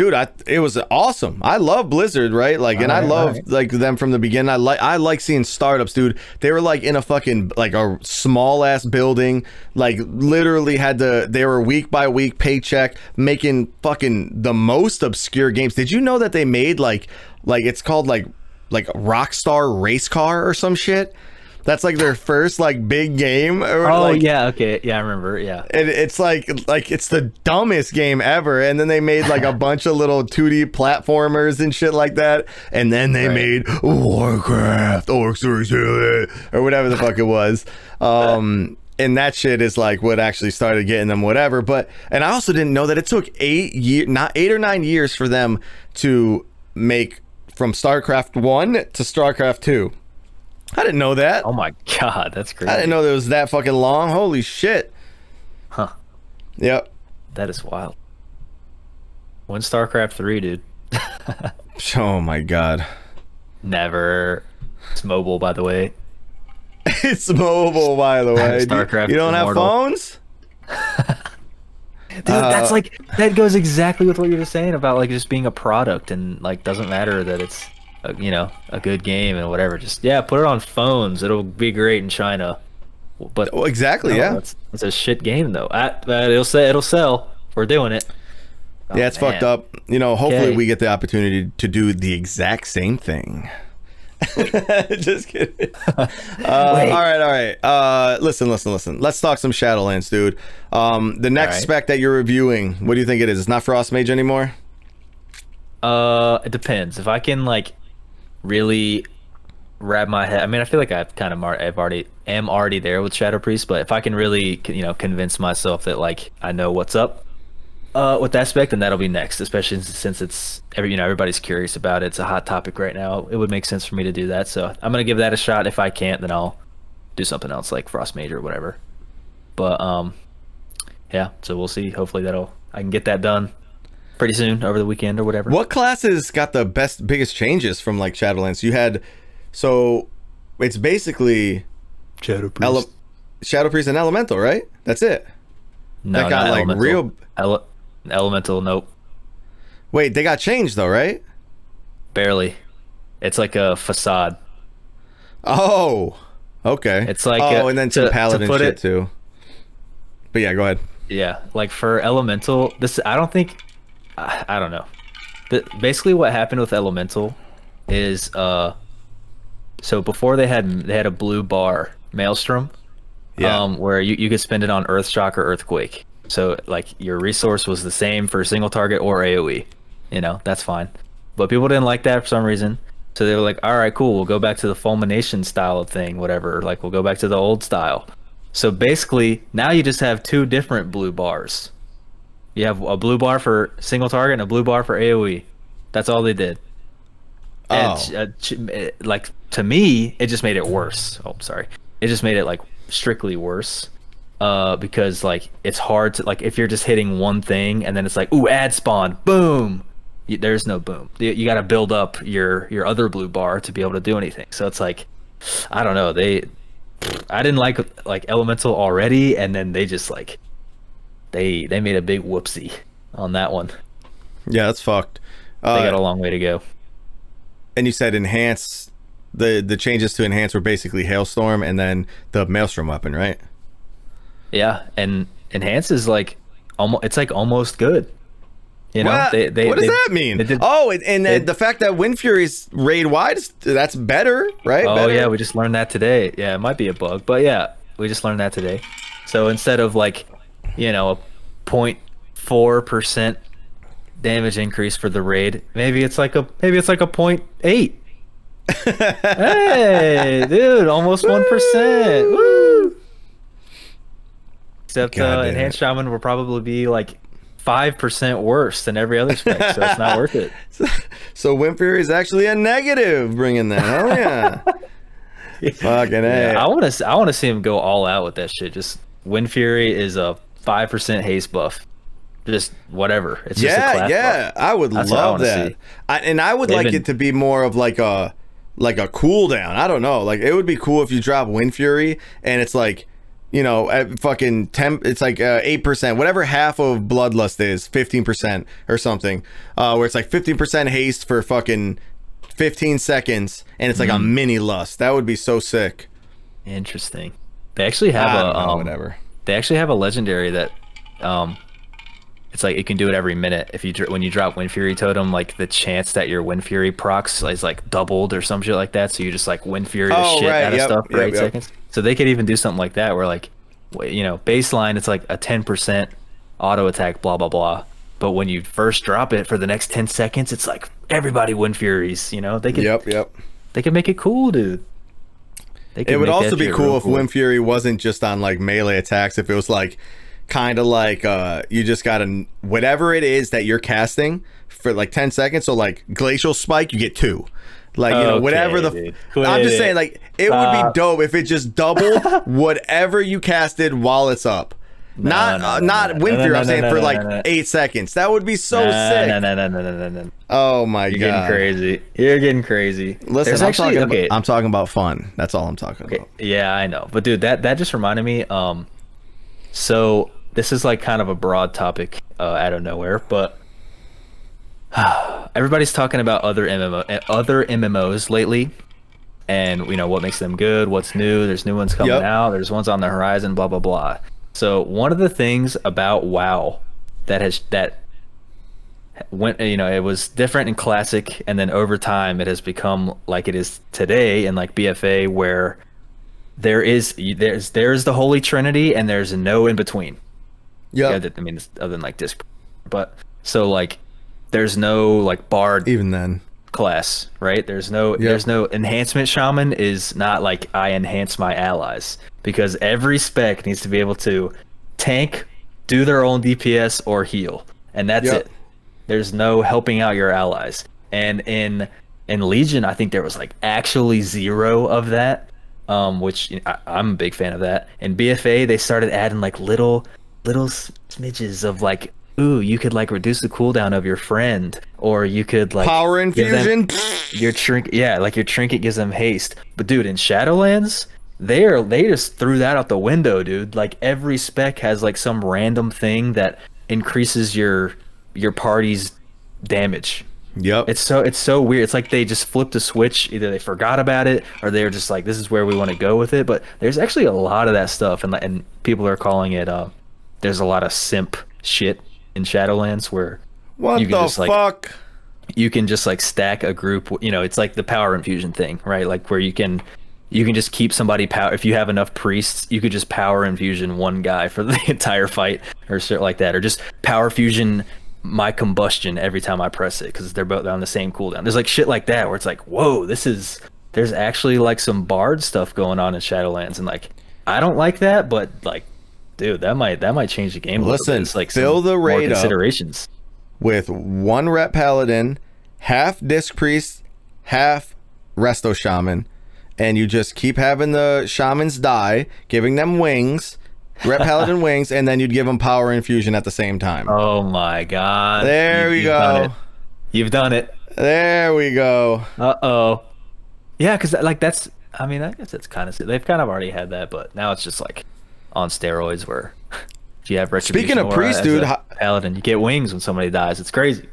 dude i it was awesome. I love blizzard right? Like and i love alright. like them from the beginning. I like i like seeing startups dude. They were like in a fucking like a small ass building like literally had to they were week by week paycheck making fucking the most obscure games. Did you know that they made like like it's called like like rockstar race car or some shit that's like their first like big game or Oh like, yeah, okay, yeah, I remember. Yeah, and it's like like it's the dumbest game ever and then they made like a [LAUGHS] bunch of little 2d platformers and shit like that and then they Right. made warcraft or or whatever the fuck it was um and that shit is like what actually started getting them whatever but and i also didn't know that it took eight year not eight or nine years for them to make from starcraft 1 to starcraft 2 i didn't know that Oh my god, that's crazy. i didn't know that it was that fucking long holy shit Huh. yep That is wild. When StarCraft three, dude. [LAUGHS] Oh my god. Never. It's mobile, by the way. [LAUGHS] It's mobile, by the way. Do [LAUGHS] you- StarCraft you don't have phones? Dude, that's uh. like that goes exactly with what you're just saying about like just being a product and like doesn't matter that it's a, you know a good game and whatever. Just yeah, put it on phones. It'll be great in China. But Well, exactly, no, yeah. it's, it's a shit game though. I, but it'll say it'll sell. We're doing it. yeah, it's man. fucked up. You know, hopefully Okay. we get the opportunity to do the exact same thing. [LAUGHS] Just kidding. [LAUGHS] Uh, all right, all right. Uh, listen, listen, listen. Let's talk some Shadowlands, dude. Um, the next right. spec that you're reviewing, what do you think it is? It's not Frost Mage anymore? Uh, it depends. If I can like really wrap my head. I mean, I feel like I've kind of mar- I've already am already there with Shadow Priest, but if I can really you know convince myself that like I know what's up uh with that spec, then that'll be next. Especially since- it's every you know everybody's curious about it. It's a hot topic right now. It would make sense for me to do that. So I'm gonna give that a shot. If I can't, then I'll do something else like Frost Mage or whatever. But um, yeah. So we'll see. Hopefully that'll I can get that done pretty soon over the weekend or whatever. What classes got the best, biggest changes from like Shadowlands? You had, so it's basically Shadow Priest. Ele- Shadow Priest and Elemental, right? That's it. No, that got, not like, elemental. real- Ele- elemental. Nope, Wait, they got changed though, right? barely. It's like a facade. Oh, okay. It's like, oh, uh, and then to- some to paladin put shit it- too. But yeah, go ahead. Yeah, like for elemental, this I don't think. I, I don't know. But basically, what happened with elemental is uh, so before they had they had a blue bar maelstrom, Yeah. um, where you, you could spend it on earth shock or earthquake. So like your resource was the same for single target or AOE. You know that's fine, but people didn't like that for some reason. So they were like, all right, cool, we'll go back to the fulmination style of thing, whatever. Like we'll go back to the old style. So basically, now you just have two different blue bars. You have a blue bar for single target and a blue bar for AOE. That's all they did. Oh. And uh, eh, like to me, it just made it worse. Oh, sorry. It just made it like strictly worse. Uh, because like it's hard to like if you're just hitting one thing and then it's like ooh ad spawn boom y- there's no boom you, you got to build up your your other blue bar to be able to do anything so it's like i don't know they i didn't like like elemental already and then they just like they they made a big whoopsie on that one Yeah, that's fucked. they Uh, got a long way to go and you said enhance the the changes to enhance were basically hailstorm and then the maelstrom weapon, right? yeah and enhance is like almost it's like almost good you know what, they, they, what does they- that mean? did- oh, and, and they- the fact that Wind Fury's raid wide that's better, right? Oh Better? yeah, we just learned that today. Yeah, it might be a bug, but yeah, we just learned that today. So instead of like, you know, a 0.4 percent damage increase for the raid, maybe it's like a maybe it's like a 0.8. [LAUGHS] hey, dude, almost one percent. Woo! Except God uh, enhanced it. shaman will probably be like five percent worse than every other spec, so it's not worth it. [LAUGHS] so so Wind Fury is actually a negative bringing that. Oh yeah. [LAUGHS] Fucking Yeah, A. I want to. I want to see him go all out with that shit. Just Wind Fury is a five percent haste buff. Just whatever. It's just a yeah, class yeah. buff. I would That's what I love that. I, and I would They've like been- it to be more of like a like a cooldown. I don't know. Like it would be cool if you drop Wind Fury and it's like you know, at fucking ten. It's like uh, eight percent, whatever half of Bloodlust is, fifteen percent or something. Uh, where it's like fifteen percent haste for fucking fifteen seconds, and it's like a Mm-hmm. mini lust. That would be so sick. Interesting. They actually have a know, um, whatever. They actually have a legendary that, um, it's like it can do it every minute. If you when you drop Wind Fury Totem, like the chance that your Wind Fury procs is like doubled or some shit like that. So you just like Wind Fury the Oh, shit right, out of stuff for yep, eight yep. seconds. So they could even do something like that, where like, you know, baseline it's like a ten percent auto attack, blah blah blah. But when you first drop it for the next ten seconds, it's like everybody Wind Furies. You know, they could Yep, yep. they could make it cool, dude. They could It would also be cool real if Wind Fury wasn't just on like melee attacks. If it was like kind of like uh you just got to whatever it is that you're casting for like 10 seconds. So like glacial spike, you get two. Like you know Okay, whatever the. dude. I'm just saying like it would be dope if it just doubled [LAUGHS] whatever you casted while it's up. Not no, uh, not no, no, no, I'm saying no, for no, like no, no. eight seconds. That would be so sick. No, no, no, no, no, no, no. Oh my god. You're getting crazy. You're getting crazy. Listen, There's I'm actually talking okay. about, I'm talking about fun. That's all I'm talking about. Yeah, I know. But dude, that that just reminded me. Um, so this is like kind of a broad topic uh, out of nowhere, but [SIGHS] everybody's talking about other MMO uh, other MMOs lately, and you know what makes them good, what's new. There's new ones coming Yep. out. There's ones on the horizon. Blah blah blah. So one of the things about WoW that has that went you know it was different in classic and then over time it has become like it is today in like bfa where there is there's there's the holy trinity and there's no in between Yep. yeah i mean it's other than like disc but so like there's no like bard Even then. Class right? There's no there's no enhancement shaman is not like i enhance my allies. Because every spec needs to be able to tank do their own dps or heal. And that's Yep. it. There's no helping out your allies. And in in legion i think there was like actually zero of that um which you know, I, i'm a big fan of that. In bfa they started adding like little little smidges of like ooh you could like reduce the cooldown of your friend or you could like Power infusion. your trinket yeah like your trinket gives them haste. But dude in shadowlands they are they just threw that out the window dude. Like every spec has like some random thing that increases your your party's damage. Yep. it's so it's so weird. It's like they just flipped a switch either they forgot about it or they're just like this is where we want to go with it. But there's actually a lot of that stuff and and people are calling it uh there's a lot of simp shit in shadowlands where what you can the just, like, fuck? you can just like stack a group you know it's like the power infusion thing right like where you can you can just keep somebody power if you have enough priests you could just power infusion one guy for [LAUGHS] the entire fight or shit like that or just power fusion my combustion every time i press it because they're both on the same cooldown there's like shit like that where it's like whoa this is there's actually like some bard stuff going on in shadowlands and like i don't like that but like dude that might that might change the game a little bit. Listen, It's, like fill the raid considerations with one ret paladin, half disc priest, half resto shaman, and you just keep having the shamans die, giving them wings, ret paladin [LAUGHS] wings, and then you'd give them power infusion at the same time. Oh my god. There we you've go. Done it. You've done it. There we go. Uh oh. Yeah, because like that's. I mean, I guess it's kind of they've kind of already had that, but now it's just like on steroids where if [LAUGHS] you have. Speaking of priest, dude, how- paladin, you get wings when somebody dies. It's crazy.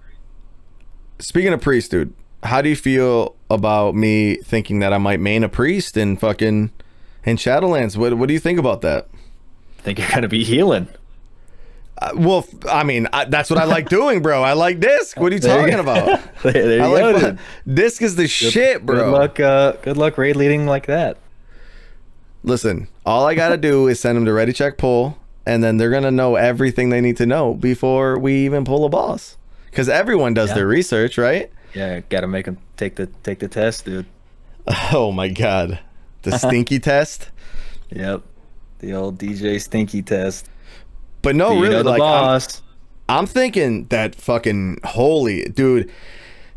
Speaking of priest, dude, how do you feel about me thinking that I might main a priest in fucking in Shadowlands? What What do you think about that? I think you're gonna be healing. Uh, well, I mean, I, that's what I like doing, bro. I like disc. What are you [LAUGHS] There talking go. about? there [LAUGHS] there you I go. like disc is the shit, bro. Good luck. Uh, good luck raid leading like that. Listen, all I gotta do is send them to ready check pull, and then they're gonna know everything they need to know before we even pull a boss. Because everyone does Yeah. their research, right? Yeah, gotta make them take the take the test, dude. [LAUGHS] Oh my god, the [LAUGHS] stinky test. Yep. The old DJ Stinky test. But no, really, like I'm, boss. I'm thinking that fucking holy dude.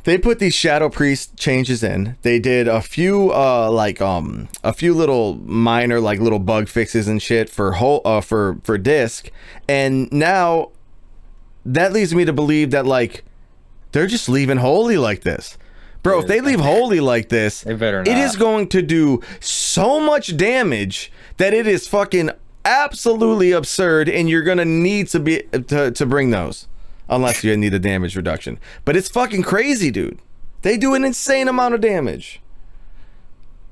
They put these shadow priest changes in. They did a few uh like um a few little minor like little bug fixes and shit for whole uh for for disc and now that leads me to believe that like they're just leaving holy like this. Bro, if they leave holy like this, They better not. it is going to do so much damage that it is fucking absolutely absurd and you're going to need to be to, to bring those unless you need a damage reduction. But it's fucking crazy, dude. They do an insane amount of damage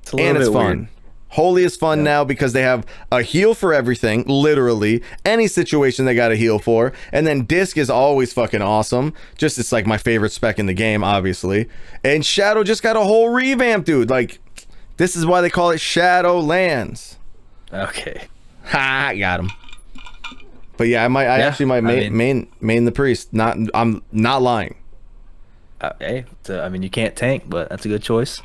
It's a little and it's bit fun. weird. Holy is fun now because they have a heal for everything, literally. Any situation they got a heal for. And then Disc is always fucking awesome. Just it's like my favorite spec in the game, obviously. And Shadow just got a whole revamp, dude. Like, this is why they call it Shadow Lands. Okay. Ha, got him. But yeah, I might I Yeah, actually might I main, mean- main main the priest. Not I'm not lying. Uh, hey, a- I mean, you can't tank, but that's a good choice.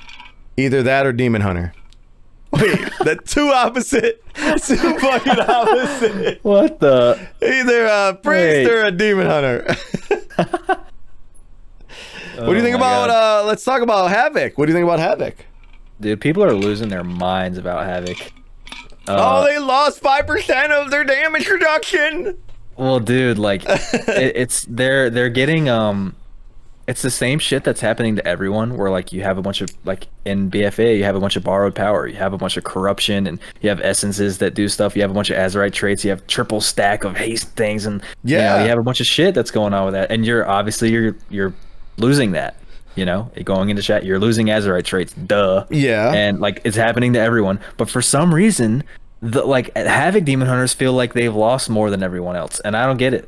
Either that or Demon Hunter. [LAUGHS] Wait, the two opposite, [LAUGHS] two fucking opposite. What the? Either a priest Wait. or a demon hunter. [LAUGHS] what do you think about? Uh, let's talk about Havoc. What do you think about Havoc? Dude, people are losing their minds about Havoc. Oh, Uh, they lost five percent of their damage reduction. Well, dude, like [LAUGHS] it, it's they're they're getting um, it's the same shit that's happening to everyone. Where like you have a bunch of like in BFA, you have a bunch of borrowed power, you have a bunch of corruption, and you have essences that do stuff. You have a bunch of Azerite traits. You have triple stack of haste things, and you know, Yeah. you have a bunch of shit that's going on with that. And you're obviously you're you're losing that. You know, going into chat, you're losing Azerite traits. Duh. Yeah. and like it's happening to everyone but for some reason the like havoc demon hunters feel like they've lost more than everyone else and i don't get it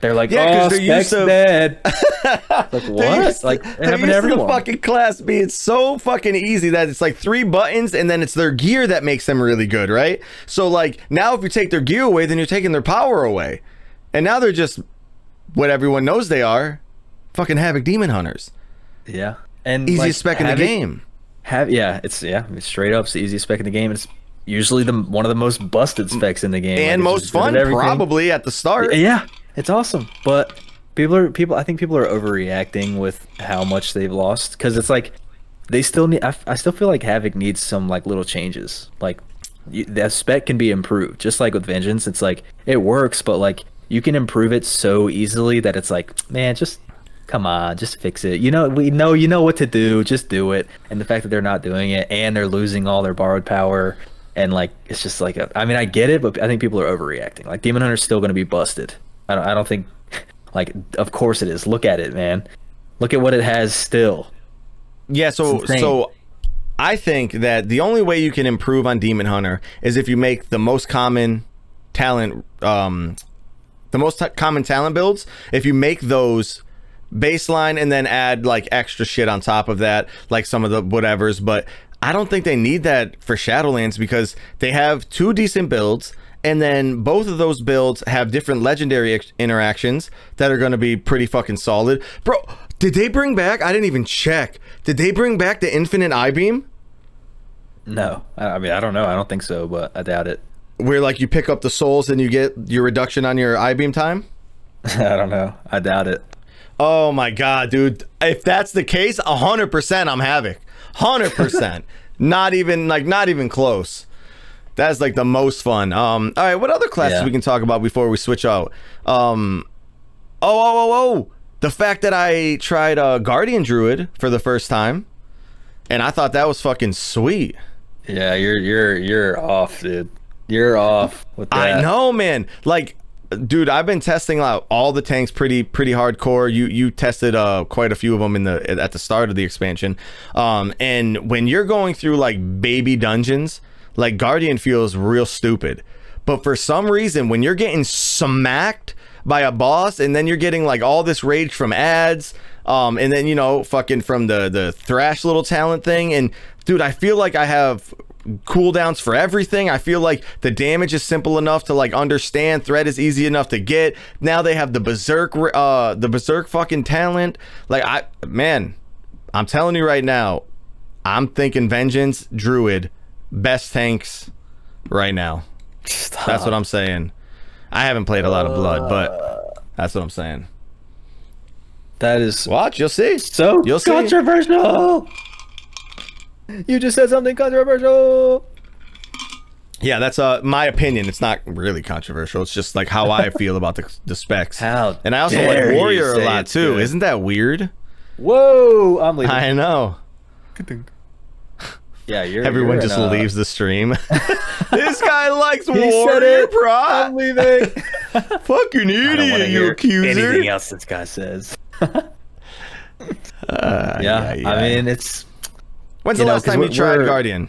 they're like Yeah, oh they're used to- dead [LAUGHS] like They're what used to- like it they're happened to everyone the fucking class being so fucking easy that it's like three buttons and then it's their gear that makes them really good, right? So like now if you take their gear away, then you're taking their power away. And now they're just what everyone knows they are. Fucking Havoc Demon Hunters. Yeah and Easiest like, spec in the game. have yeah it's yeah it's straight up it's the easiest spec in the game it's usually the one of the most busted specs in the game And Like, most good at fun, probably at the start. Yeah, it's awesome. But people are people. I think people are overreacting with how much they've lost because it's like they still need. I, I still feel like Havoc needs some like little changes. Like you, that spec can be improved, just like with Vengeance. It's like it works, but like you can improve it so easily that it's like, man, just come on, just fix it. You know, we know you know what to do. Just do it. And the fact that they're not doing it and they're losing all their borrowed power. And like it's just like a, I mean I get it, but I think people are overreacting. Like Demon Hunter's still going to be busted. I don't I don't think [LAUGHS] like of course it is. Look at it, man. Look at what it has still. Yeah, so so I think that the only way you can improve on Demon Hunter is if you make the most common talent um the most t- common talent builds, if you make those baseline and then add like extra shit on top of that, like some of the whatevers, but I don't think they need that for Shadowlands because they have two decent builds and then both of those builds have different legendary ex- interactions that are going to be pretty fucking solid. Bro, did they bring back? I didn't even check. Did they bring back the infinite eye beam? No, I I mean I don't know. I don't think so, but I doubt it. Where like you pick up the souls and you get your reduction on your eye beam time? [LAUGHS] I don't know. I doubt it. Oh my god, dude. If that's the case, 100% I'm Havoc. hundred percent. [LAUGHS] Not even like not even close. That's like the most fun. Um, all right, what other classes Yeah. we can talk about before we switch out? Um, oh, oh, oh, oh, the fact that I tried uh, Guardian Druid for the first time, and I thought that was fucking sweet. Yeah, you're you're you're off, dude. You're off with that. I know, man. Like, dude, I've been testing out all the tanks pretty pretty hardcore. You you tested uh quite a few of them in the at the start of the expansion. Um, and when you're going through like baby dungeons, like Guardian feels real stupid. But for some reason, when you're getting smacked by a boss, and then you're getting like all this rage from ads, um, and then you know fucking from the the thrash little talent thing, and dude, I feel like I have cooldowns for everything. I feel like the damage is simple enough to like understand. Threat is easy enough to get. Now they have the berserk, uh, the berserk fucking talent. Like I, man, I'm telling you right now, I'm thinking vengeance, druid, best tanks right now. That's what I'm saying. I haven't played a lot of blood, but that's what I'm saying. That is Watch, you'll see. so You'll see. Controversial. You just said something controversial. Yeah, that's uh my opinion. It's not really controversial. It's just like how I [LAUGHS] feel about the, the specs. How and I also like Warrior a lot too. good. Isn't that weird? Whoa, I'm leaving. I know. yeah, you're. Everyone you're just in, uh, leaves the stream. [LAUGHS] this guy likes He Warrior it. Pride. I'm leaving. [LAUGHS] Fucking I don't want idiot, to you hear accuser. anything else this guy says. Uh, yeah, I mean it's when's you the know, last time you tried Guardian?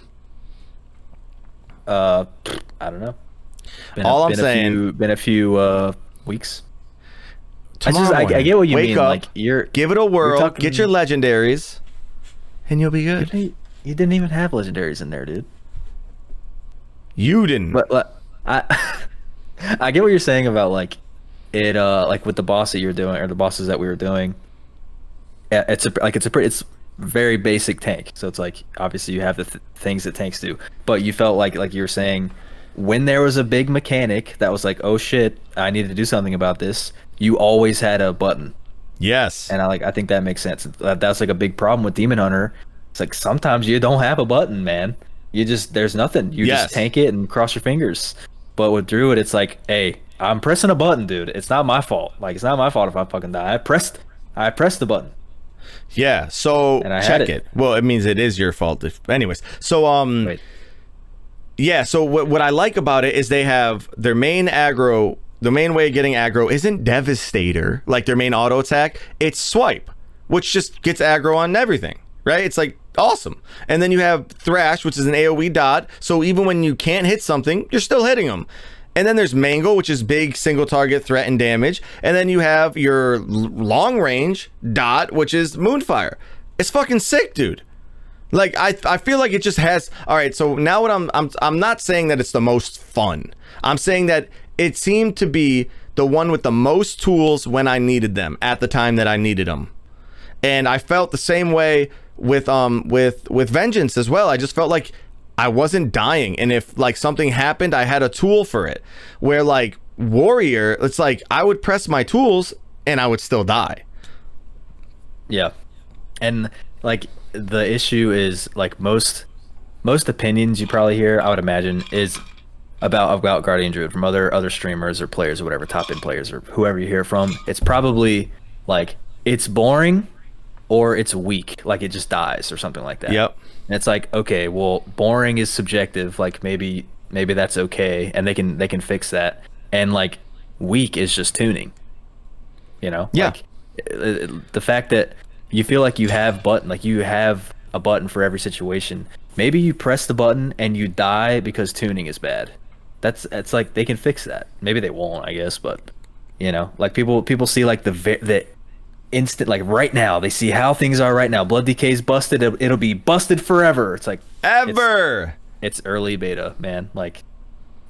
uh, I don't know. Been All I'm been saying- a few, been a few uh weeks. I just I, I get what you Wake mean. up, Like you're give it a whirl, talking- get your legendaries, and you'll be you good. didn't- you didn't even have legendaries in there, dude. You didn't. But like, I [LAUGHS] I get what you're saying about like it uh like with the boss that you're doing or the bosses that we were doing. Yeah, it's a like it's a pretty it's very basic tank. So it's like obviously you have the th- things that tanks do, but you felt like like you were saying when there was a big mechanic that was like oh shit I need to do something about this. You always had a button, yes. and I like I think that makes sense. That, that's like a big problem with Demon Hunter. It's like sometimes you don't have a button, man. You just there's nothing. You Yes. just tank it and cross your fingers. But with Druid, it's like, hey, I'm pressing a button, dude. It's not my fault. Like it's not my fault if I fucking die. I pressed, I pressed the button. Yeah. So check it. it. Well, it means it is your fault. If, anyways, so um, Wait, yeah. So what what I like about it is they have their main aggro. The main way of getting aggro isn't Devastator, like their main auto attack. It's swipe, which just gets aggro on everything, right? It's like awesome. And then you have Thrash, which is an AoE dot. So even when you can't hit something, you're still hitting them. And then there's Mangle, which is big single target threat and damage. And then you have your long range dot, which is Moonfire. It's fucking sick, dude. Like I, I feel like it just has. All right, so now what I'm, I'm, I'm not saying that it's the most fun. I'm saying that it seemed to be the one with the most tools when I needed them at the time that I needed them, and I felt the same way with um with with Vengeance as well. I just felt like I wasn't dying, and if like something happened, I had a tool for it. Where like Warrior, it's like I would press my tools and I would still die. yeah, and like the issue is like most most opinions you probably hear, I would imagine, is about about Guardian Druid from other other streamers or players or whatever top end players or whoever you hear from. It's probably like it's boring or it's weak, like it just dies or something like that. Yep. And it's like, okay, well, boring is subjective. Like maybe maybe that's okay, and they can they can fix that. And like weak is just tuning. You know. Yeah. Like, uh, uh, the fact that you feel like you have button, like you have a button for every situation. Maybe you press the button and you die because tuning is bad. That's it's like they can fix that. Maybe they won't, I guess, but you know, like people people see like the the instant like right now they see how things are right now. Blood DK's busted. It'll, it'll be busted forever. It's like Ever. it's early beta, man. Like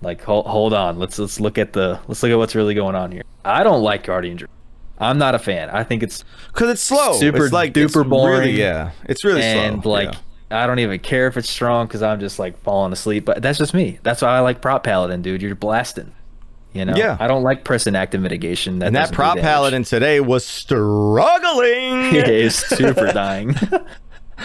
like hold, hold on. Let's let's look at the let's look at what's really going on here. I don't like Guardian Druid. I'm not a fan. I think it's Cause it's slow. Super it's like duper it's Really, boring. yeah, it's really and slow. like yeah. I don't even care if it's strong because I'm just like falling asleep. But that's just me. That's why I like prot paladin, dude. You're blasting. You know. Yeah. I don't like pressing active mitigation. That and that prot paladin today was struggling. [LAUGHS] is super [LAUGHS] dying.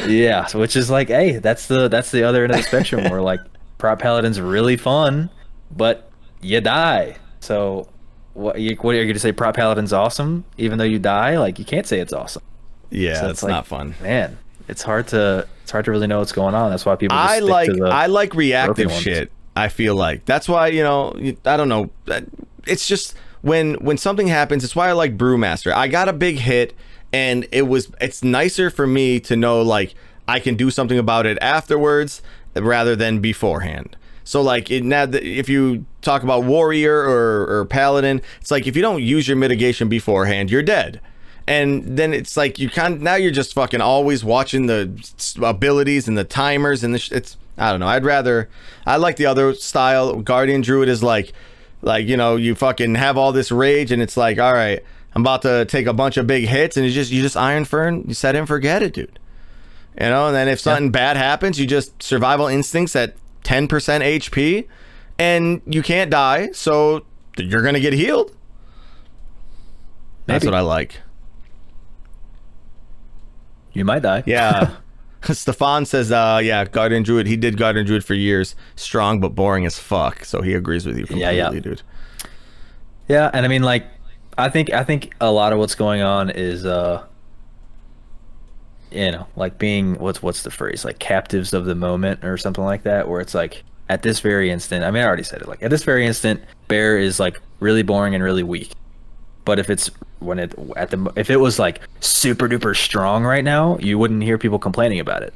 yeah, which is like, hey, that's the that's the other end of the spectrum where like prot paladin's really fun, but you die. So what you what are you gonna say? Prot paladin's awesome, even though you die? Like you can't say it's awesome. Yeah, So it's it's like- not fun. Man, it's hard to it's hard to really know what's going on. That's why people. Just I like to I like reactive shit. I feel like that's why you know I don't know. Uh, it's just when when something happens. It's why I like Brewmaster. I got a big hit, and it was it's nicer for me to know like I can do something about it afterwards rather than beforehand. So like it, now if you talk about warrior or, or paladin, it's like if you don't use your mitigation beforehand, you're dead. And then it's like you kind now you're just fucking always watching the abilities and the timers and the sh- it's I don't know. I'd rather I like the other style. Guardian Druid is like like you know you fucking have all this rage and it's like all right I'm about to take a bunch of big hits and you just you just Ironfur you set and forget it, dude. You know, and then if something bad happens, you just survival instincts at 10% HP and you can't die, so you're going to get healed. That's what I like. You might die. Yeah. [LAUGHS] Stefan says, uh, yeah, Guardian Druid, he did Guardian Druid for years. Strong but boring as fuck. So he agrees with you completely, Yeah, yeah. dude. Yeah, and I mean like I think I think a lot of what's going on is uh you know, like being what's what's the phrase? Like captives of the moment or something like that where it's like at this very instant, I mean I already said it like at this very instant bear is like really boring and really weak. But if it's when it at the if it was like super duper strong right now, you wouldn't hear people complaining about it.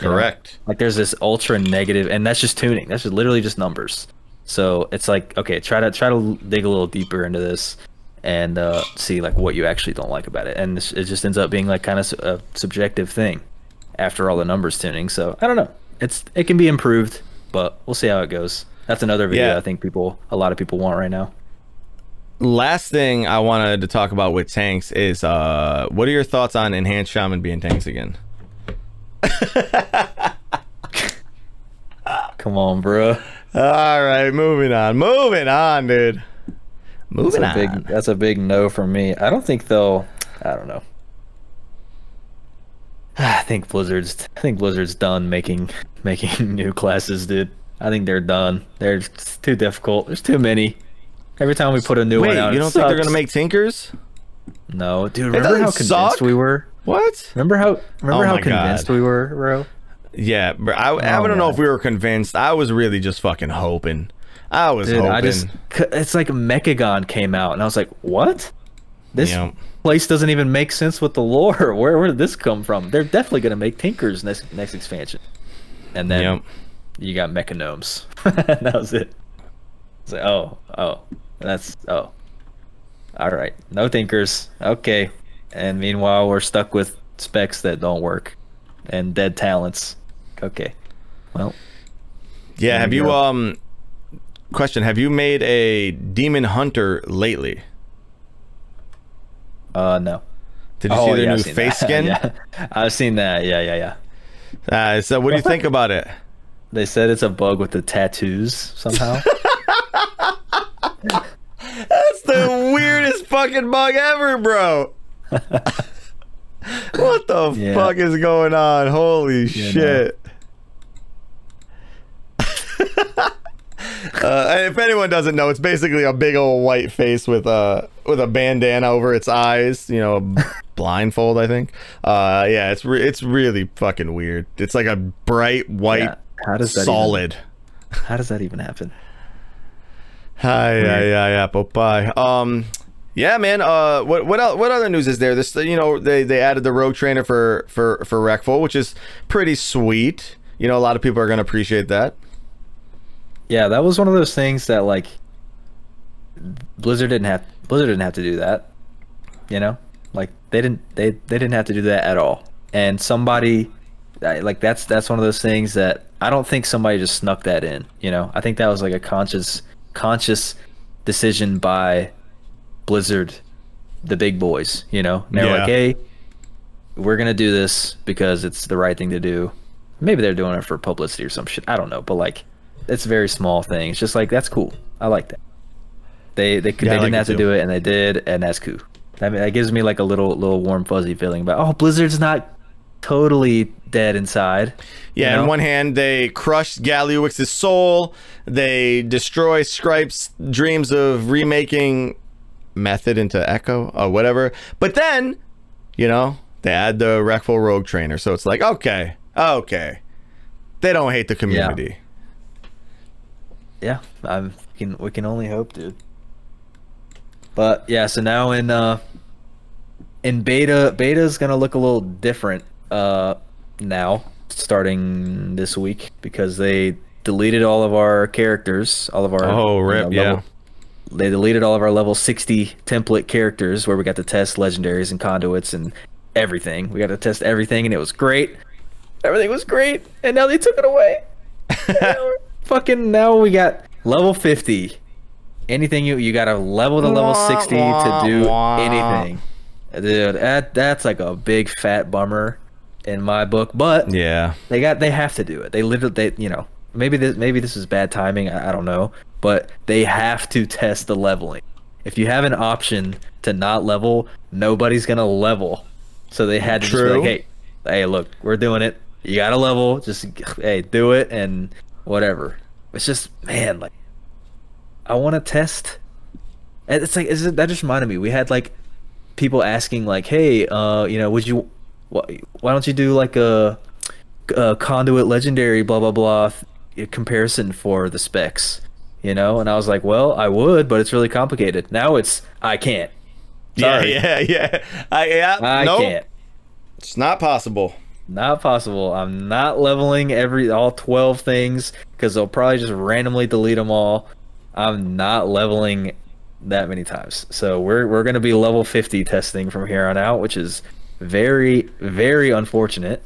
you know? Correct. Like there's this ultra negative, and that's just tuning. That's just literally just numbers. So it's like okay, try to try to dig a little deeper into this and uh, see like what you actually don't like about it, and this, it just ends up being like kind of a subjective thing after all the numbers tuning. So I don't know. It's it can be improved, but we'll see how it goes. That's another video Yeah. I think people a lot of people want right now. Last thing I wanted to talk about with tanks is uh, what are your thoughts on enhanced shaman being tanks again? [LAUGHS] Come on, bro. All right, moving on. Moving on, dude. That's Moving a on. big that's a big no for me. I don't think they'll. I don't know. [SIGHS] I think Blizzard's. I think Blizzard's done making [LAUGHS] making new classes, dude. I think they're done. They're too difficult. There's too many. Every time we put a new Wait, one out, you don't think they're gonna make tinkers? No, dude. Remember how convinced suck. we were? What? Remember how? Remember Oh how my God. convinced we were, bro? Yeah, bro, I, I Oh, don't know if we were convinced. I was really just fucking hoping. I was Dude, hoping. I just, it's like Mechagon came out, and I was like, what? This Yeah. place doesn't even make sense with the lore. [LAUGHS] Where where did this come from? They're definitely gonna make Tinkers next next expansion. And then you got Mechagnomes. [LAUGHS] that was it. It's like, oh, oh, that's oh. All right, no tinkers. Okay. And meanwhile, we're stuck with specs that don't work, and dead talents. Okay. Well, Yeah, have you go. um question, have you made a demon hunter lately? uh, no. Did you see their Oh, yeah, new face that. [LAUGHS] skin? yeah, I've seen that. Yeah, yeah, yeah. Uh, so what do you think [LAUGHS] about it? They said it's a bug with the tattoos somehow. [LAUGHS] That's the weirdest fucking bug ever, bro. what the [LAUGHS] Yeah. fuck is going on? Holy Yeah, shit. [LAUGHS] Uh, and if anyone doesn't know, it's basically a big old white face with a with a bandana over its eyes. You know, a blindfold. I think. Uh, yeah, it's re- it's really fucking weird. It's like a bright white Yeah. How does that even- solid. how does that even happen? Hi, yeah, yeah, yeah, bye. Um, yeah, man. Uh, what what el- what other news is there? This, you know, they they added the rogue trainer for for for Reckful, which is pretty sweet. You know, a lot of people are gonna appreciate that. Yeah, that was one of those things that like Blizzard didn't have Blizzard didn't have to do that. You know? Like they didn't they they didn't have to do that at all. And somebody like that's that's one of those things that I don't think somebody just snuck that in, you know? I think that was like a conscious conscious decision by Blizzard the big boys, you know? And they're Yeah. like, "Hey, we're going to do this because it's the right thing to do." Maybe they're doing it for publicity or some shit. I don't know, but like it's a very small thing. It's just like that's cool. I like that. They they Yeah, I they didn't like have to too. do it and they did and that's cool. That, that gives me like a little little warm fuzzy feeling about oh Blizzard's not totally dead inside. Yeah, you know? on one hand, they crush Gallywix's soul. They destroy Scripe's dreams of remaking Method into Echo or whatever. But then, you know, they add the Reckful Rogue Trainer. So it's like, okay, okay. They don't hate the community. yeah, yeah I'm can we can only hope, dude. But yeah, so now in uh in beta beta is gonna look a little different uh now, starting this week, because they deleted all of our characters, all of our Oh, rip, yeah. level- they deleted all of our level 60 template characters where we got to test legendaries and conduits and everything. We got to test everything and it was great. Everything was great. And now they took it away. And [LAUGHS] now we're- fucking now we got level 50. Anything you you got to level to level 60 to do Wah, wah. anything. Dude, that that's like a big fat bummer in my book, but Yeah. they got they have to do it. They literally they you know maybe this maybe this is bad timing. I, I don't know, but they have to test the leveling. If you have an option to not level, nobody's gonna level. So they had to just be like, hey, hey, look, we're doing it. You gotta level. Just hey, do it and whatever. It's just man, like I want to test. And It's like is it, that just reminded me. We had like people asking like, hey, uh, you know, would you, wh- why don't you do like a, a conduit legendary blah blah blah th- comparison for the specs, you know? And I was like, well, I would, but it's really complicated. Now it's I can't. [LAUGHS] Sorry. Yeah, yeah, yeah. I, yeah. I nope. can't. It's not possible. Not possible. I'm not leveling every all 12 things because they'll probably just randomly delete them all. I'm not leveling that many times. So we're we're gonna be level 50 testing from here on out, which is very very unfortunate.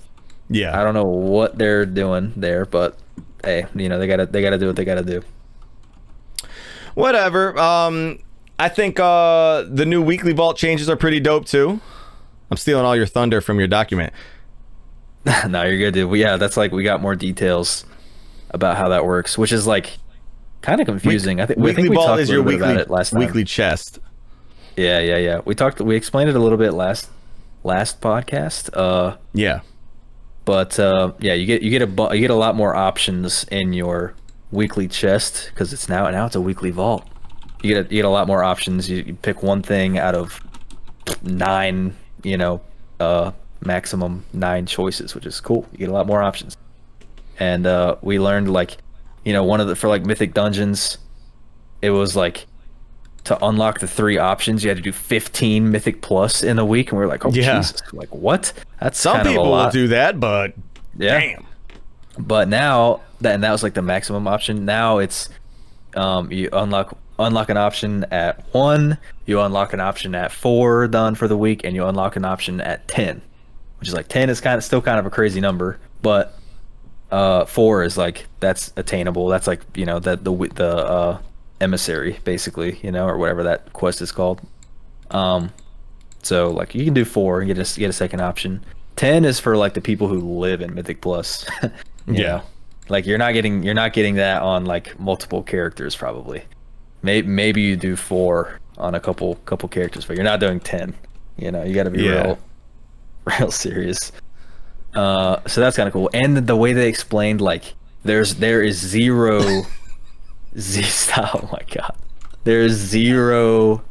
Yeah. I don't know what they're doing there, but hey, you know they gotta they gotta do what they gotta do. Whatever. Um, I think uh, the new weekly vault changes are pretty dope too. I'm stealing all your thunder from your document. [LAUGHS] no, you're good, dude. Yeah, that's like we got more details about how that works, which is like kind of confusing. I think I weekly think we vault talked is your weekly about it last time. weekly chest. Yeah, yeah, yeah. We talked. We explained it a little bit last last podcast. Uh, Yeah. but uh, yeah, you get you get a bu- you get a lot more options in your weekly chest because it's now now it's a weekly vault. You get a, you get a lot more options. You, you pick one thing out of nine, you know, uh, maximum nine choices, which is cool. You get a lot more options. And uh, we learned like, you know, one of the for like mythic dungeons, it was like to unlock the three options, you had to do 15 mythic plus in a week, and we are like, oh Yeah. Jesus, like what? That's Some people will do that, but Yeah. damn. But now that and that was like the maximum option. Now it's um you unlock unlock an option at one, you unlock an option at four done for the week, and you unlock an option at ten. Which is like ten is kind of still kind of a crazy number, but uh four is like that's attainable. That's like, you know, that the the uh emissary basically, you know, or whatever that quest is called. Um so like you can do four and get a get a second option. Ten is for like the people who live in Mythic Plus. [LAUGHS] Yeah. know? Like you're not getting you're not getting that on like multiple characters probably. Maybe maybe you do four on a couple couple characters, but you're not doing ten. You know, you got to be Yeah. real [LAUGHS] real serious. Uh, so that's kind of cool. And the way they explained like there's there is zero Z stop. [LAUGHS] Oh my god. There's zero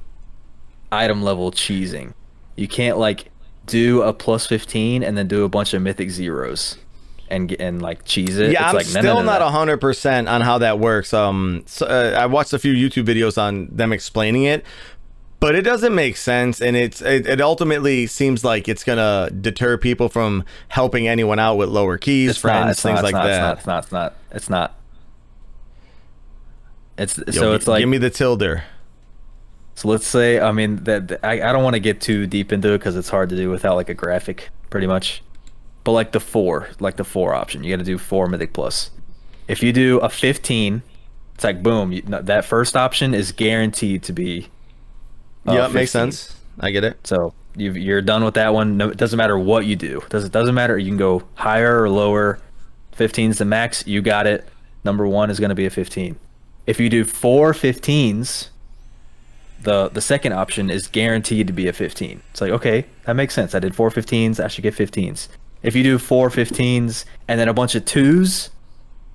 item level cheesing. You can't like do a plus 15 and then do a bunch of mythic zeros and get and like cheese it. Yeah, it's I'm like, still no, no, not no. hundred percent on how that works. Um, so, uh, I watched a few YouTube videos on them explaining it, but it doesn't make sense, and it's it, it ultimately seems like it's gonna deter people from helping anyone out with lower keys, It's friends, not, things not, like it's not, that. It's not. It's not. It's not. It's, Yo, so it's like give me the tilde. So let's say, I mean, that I, I don't want to get too deep into it because it's hard to do without like a graphic, pretty much. But like the four, like the four option, you got to do four Mythic Plus. If you do a 15, it's like boom, you, that first option is guaranteed to be. uh, yeah, makes sense. I get it. So you you're done with that one. No, it doesn't matter what you do. Does it doesn't matter. You can go higher or lower. 15 is the max. You got it. Number one is going to be a 15. If you do four 15s, the the second option is guaranteed to be a 15. It's like okay, that makes sense. I did four 15s. I should get 15s. if you do four 15s and then a bunch of twos,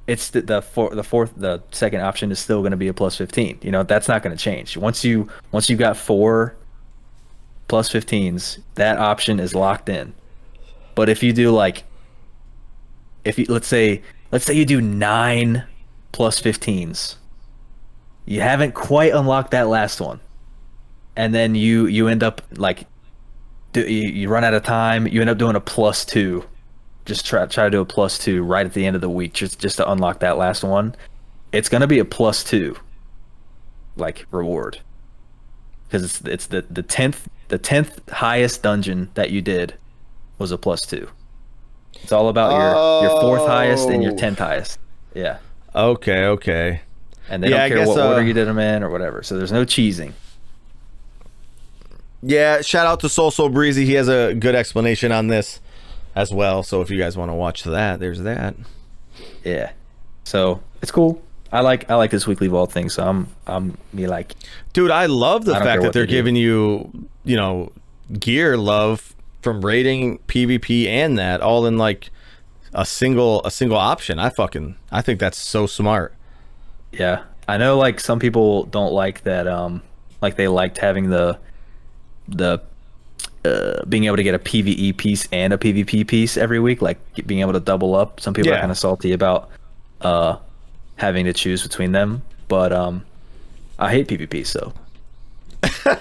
it's the the, four, the fourth the second option is still going to be a plus 15. You know that's not going to change once you once you've got four plus 15s. That option is locked in. But if you do like if you let's say let's say you do nine plus 15s you haven't quite unlocked that last one. And then you you end up like do, you, you run out of time. You end up doing a plus two. Just try try to do a plus two right at the end of the week just just to unlock that last one. It's gonna be a plus two like reward. Because it's it's the the tenth the tenth highest dungeon that you did was a plus two. It's all about your your fourth highest and your Oh. tenth highest. Yeah. Okay, okay. And they Yeah, don't care guess, what order uh, you did them in or whatever so there's no cheesing Yeah, shout out to Soul So Breezy. He has a good explanation on this as well. So if you guys want to watch that, there's that. Yeah. So it's cool. I like I like this weekly vault thing. So I'm I'm me like Dude, I love the I fact that they're they giving you, you know, gear love from raiding PvP, and that all in like a single a single option. I fucking I think that's so smart. Yeah. I know like some people don't like that. Um, like they liked having the the uh, being able to get a PVE piece and a PvP piece every week, like being able to double up. Some people are kind of salty about uh having to choose between them, but um, I hate PvP so. [LAUGHS]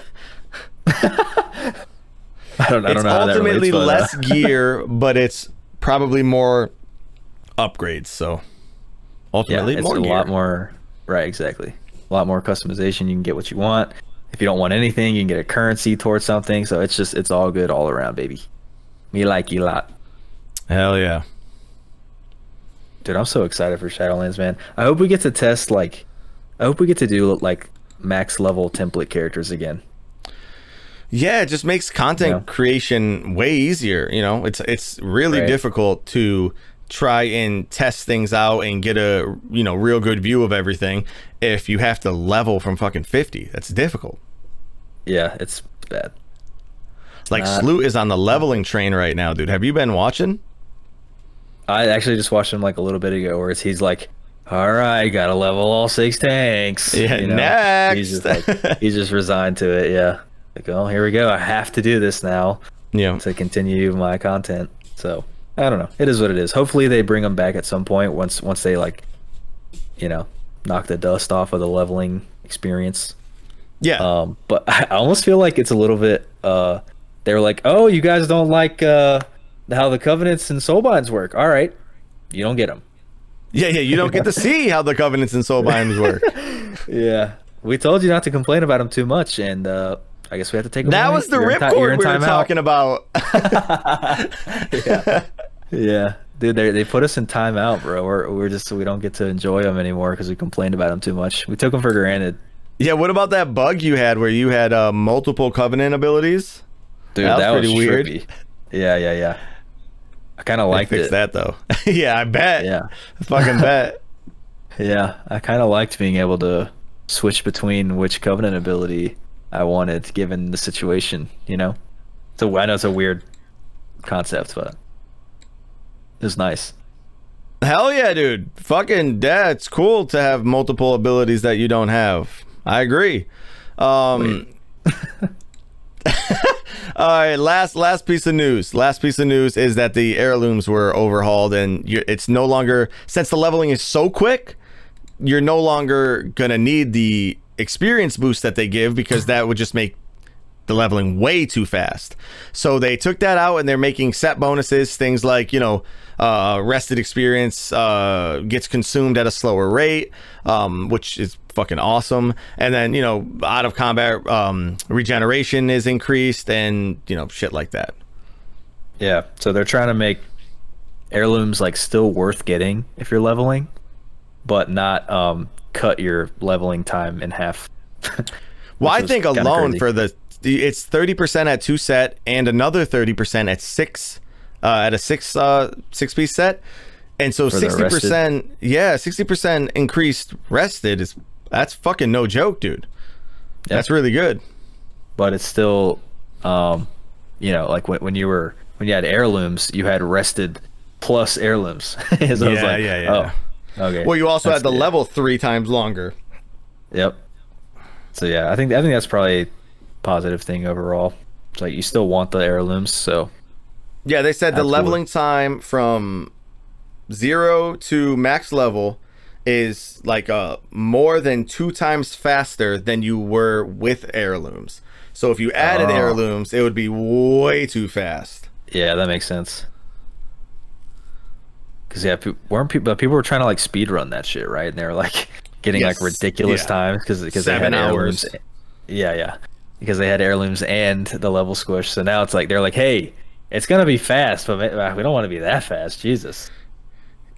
I don't. I it's don't know ultimately relates, uh, less [LAUGHS] gear, but it's probably more upgrades. So yeah, ultimately it's more a gear. lot more. Right, exactly. A lot more customization. You can get what you want. If you don't want anything, you can get a currency towards something. So it's just it's all good all around, baby. Me like you a lot. Hell yeah. Dude, I'm so excited for Shadowlands, man. I hope we get to test like I hope we get to do like max level template characters again. Yeah, it just makes content Yeah. creation way easier. You know, it's it's really Right. difficult to try and test things out and get a you know real good view of everything if you have to level from fucking 50 that's difficult Yeah, it's bad. like Not- Sloot is on the leveling train right now dude have you been watching I actually just watched him like a little bit ago where it's he's like, All right, gotta level all six tanks. Yeah, He's next. just like [LAUGHS] he's just resigned to it, yeah. Like, oh, here we go. I have to do this now. yeah to continue my content. So I don't know. It is what it is. Hopefully they bring them back at some point once once they like, you know, knock the dust off of the leveling experience. yeah Um, but [LAUGHS] I almost feel like it's a little bit. Uh, they were like, "Oh, you guys don't like uh, how the covenants and soulbinds work. All right, you don't get them." yeah yeah you don't get to see how the covenants and soul binds work [LAUGHS] Yeah, we told you not to complain about them too much, and uh, I guess we have to take. that away. was the You're in ti- you're ripcord we were talking about [LAUGHS] Yeah, dude, they they put us in timeout, bro. We're we're just we don't get to enjoy them anymore because we complained about them too much. We took them for granted, yeah what about that bug you had where you had uh, multiple covenant abilities dude. That was That, was, pretty weird. trippy. Yeah, yeah, yeah. I kind of liked fixed it. that though [LAUGHS] yeah i bet Yeah, fucking bet [LAUGHS] yeah. I kind of liked being able to switch between which covenant ability I wanted, given the situation. You know, so I know it's a weird concept, but was nice. Hell yeah, dude. Fucking it's cool to have multiple abilities that you don't have. I agree. Um [LAUGHS] All right, last last piece of news. Last piece of news is that the heirlooms were overhauled and it's no longer since the leveling is so quick, you're no longer going to need the experience boost that they give because that would just make the leveling way too fast. So they took that out and they're making set bonuses, things like, you know, uh, rested experience uh, gets consumed at a slower rate, um, which is fucking awesome. And then, you know, out of combat um, regeneration is increased and, you know, shit like that. Yeah, so they're trying to make heirlooms like still worth getting if you're leveling, but not um cut your leveling time in half. [LAUGHS] Well, I think alone crazy. for the it's thirty percent at two set and another thirty percent at six uh, at a six uh, six piece set, and so sixty percent yeah sixty percent increased rested is that's fucking no joke, dude. That's really good. but it's still um you know like when, when you were when you had heirlooms, you had rested plus heirlooms. [LAUGHS] so I was Yeah, like, yeah, yeah. Oh, okay. Well, you also That's had the good. level three times longer. Yep. So yeah, I think I think that's probably a positive thing overall. It's like you still want the heirlooms, so Yeah, they said the leveling time from zero to max level is like uh more than two times faster than you were with heirlooms. So if you added Oh. heirlooms, it would be way too fast. yeah, that makes sense. Cause yeah, pe- weren't people? People were trying to like speed run that shit, right? And they were like [LAUGHS] getting Yes, like ridiculous yeah. times because because they had hours. heirlooms. Yeah, yeah, because they had heirlooms and the level squish. So now it's like they're like, hey, it's gonna be fast, but we don't want to be that fast. Jesus.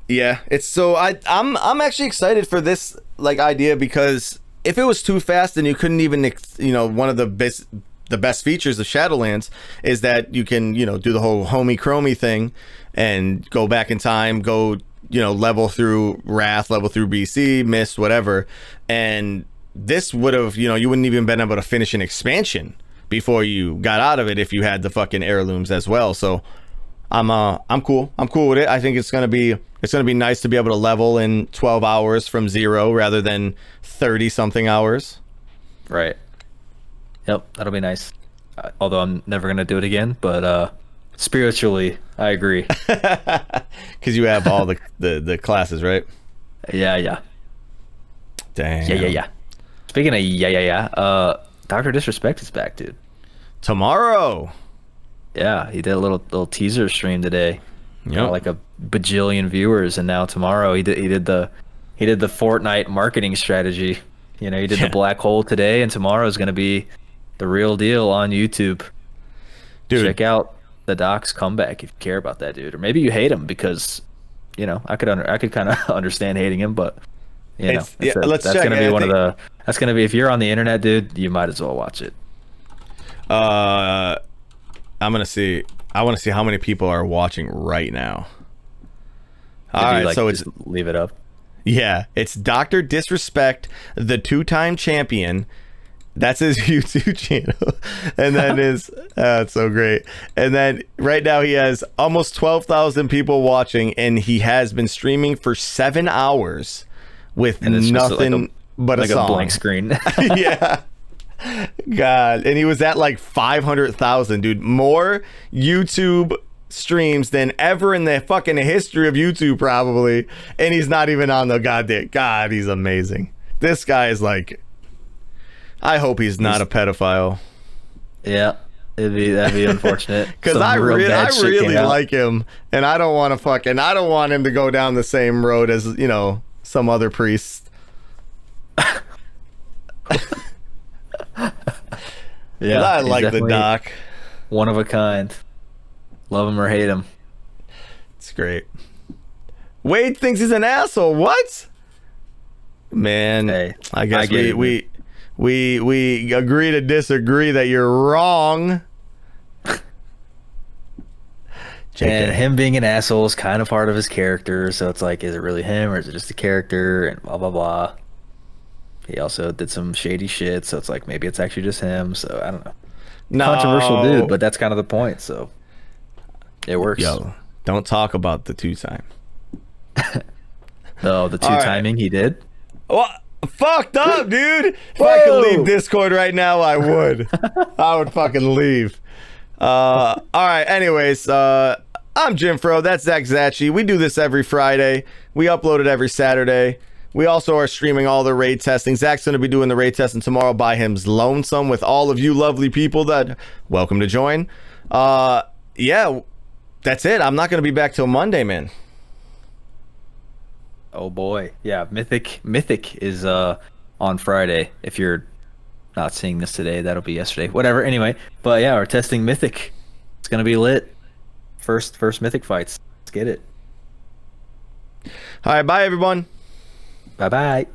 Yeah, it's so I I'm I'm actually excited for this like idea because if it was too fast and you couldn't even you know one of the best the best features of Shadowlands is that you can you know do the whole homie chromie thing and go back in time, go you know level through Wrath, level through BC, Mist, whatever, and this would have you know you wouldn't even been able to finish an expansion before you got out of it if you had the fucking heirlooms as well. So I'm uh I'm cool. I'm cool with it. I think it's gonna be it's gonna be nice to be able to level in 12 hours from zero rather than 30 something hours. Right. Yep, that'll be nice. Uh, although I'm never gonna do it again, but uh, spiritually, I agree. [LAUGHS] Because you have all the, the the classes, right? yeah, yeah, Damn. yeah, yeah, yeah. Speaking of yeah, yeah, yeah, uh, Doctor Disrespect is back, dude. Tomorrow. Yeah, he did a little little teaser stream today. Got like a bajillion viewers, and now tomorrow he did he did the he did the Fortnite marketing strategy. You know, he did Yeah. the black hole today, and tomorrow is gonna be the real deal on YouTube. Dude, check out the Doc's comeback if you care about that dude, or maybe you hate him because, you know, I could under, I could kind of [LAUGHS] understand hating him, but you know, It's- yeah, let's that's check. gonna be I one think- of the that's gonna be if you're on the internet, dude, you might as well watch it. uh I'm gonna see I wanna see how many people are watching right now. All you, right, like, so it's leave it up. Yeah, it's Dr. Disrespect, the two-time champion. That's his [LAUGHS] YouTube channel. And then [LAUGHS] his uh, it's so great. And then right now he has almost 12,000 people watching and he has been streaming for 7 hours with just like nothing a- but Like a a, blank screen. [LAUGHS] [LAUGHS] yeah. God, and he was at like 500,000, dude. More YouTube streams than ever in the fucking history of YouTube, probably. And he's not even on the goddamn. God, he's amazing. This guy is like. I hope he's not a pedophile yeah, it'd be that'd be unfortunate. [LAUGHS] because I really, I really like him, and I don't want to fucking, I don't want him to go down the same road as you know some other priest. Yeah, I like the doc. One of a kind. Love him or hate him. It's great. Wade thinks he's an asshole. What? Man, Hey, I guess I we, we we we agree to disagree that you're wrong. JK. And him being an asshole is kind of part of his character, so it's like, is it really him or is it just a character? And blah blah blah. He also did some shady shit, so it's like maybe it's actually just him. So I don't know. no. Controversial dude, but that's kind of the point. So it works. yo, don't talk about the two time. [LAUGHS] Oh, the two All right. timing he did. What? Fucked up, [LAUGHS] dude. If I could leave Discord right now, I would. [LAUGHS] I would fucking leave. Uh, all right. Anyways, uh, I'm Jim Fro. That's Zach Zachi. We do this every Friday. We upload it every Saturday. We also are streaming all the raid testing. Zach's going to be doing the raid testing tomorrow by him's lonesome with all of you lovely people that welcome to join. Uh, yeah, that's it. I'm not going to be back till Monday, man. Oh boy, yeah. Mythic, Mythic is uh on Friday. If you're not seeing this today, that'll be yesterday. Whatever. Anyway, but yeah, we're testing Mythic. It's gonna be lit. First, first Mythic fights. Let's get it. All right. Bye, everyone. Bye bye.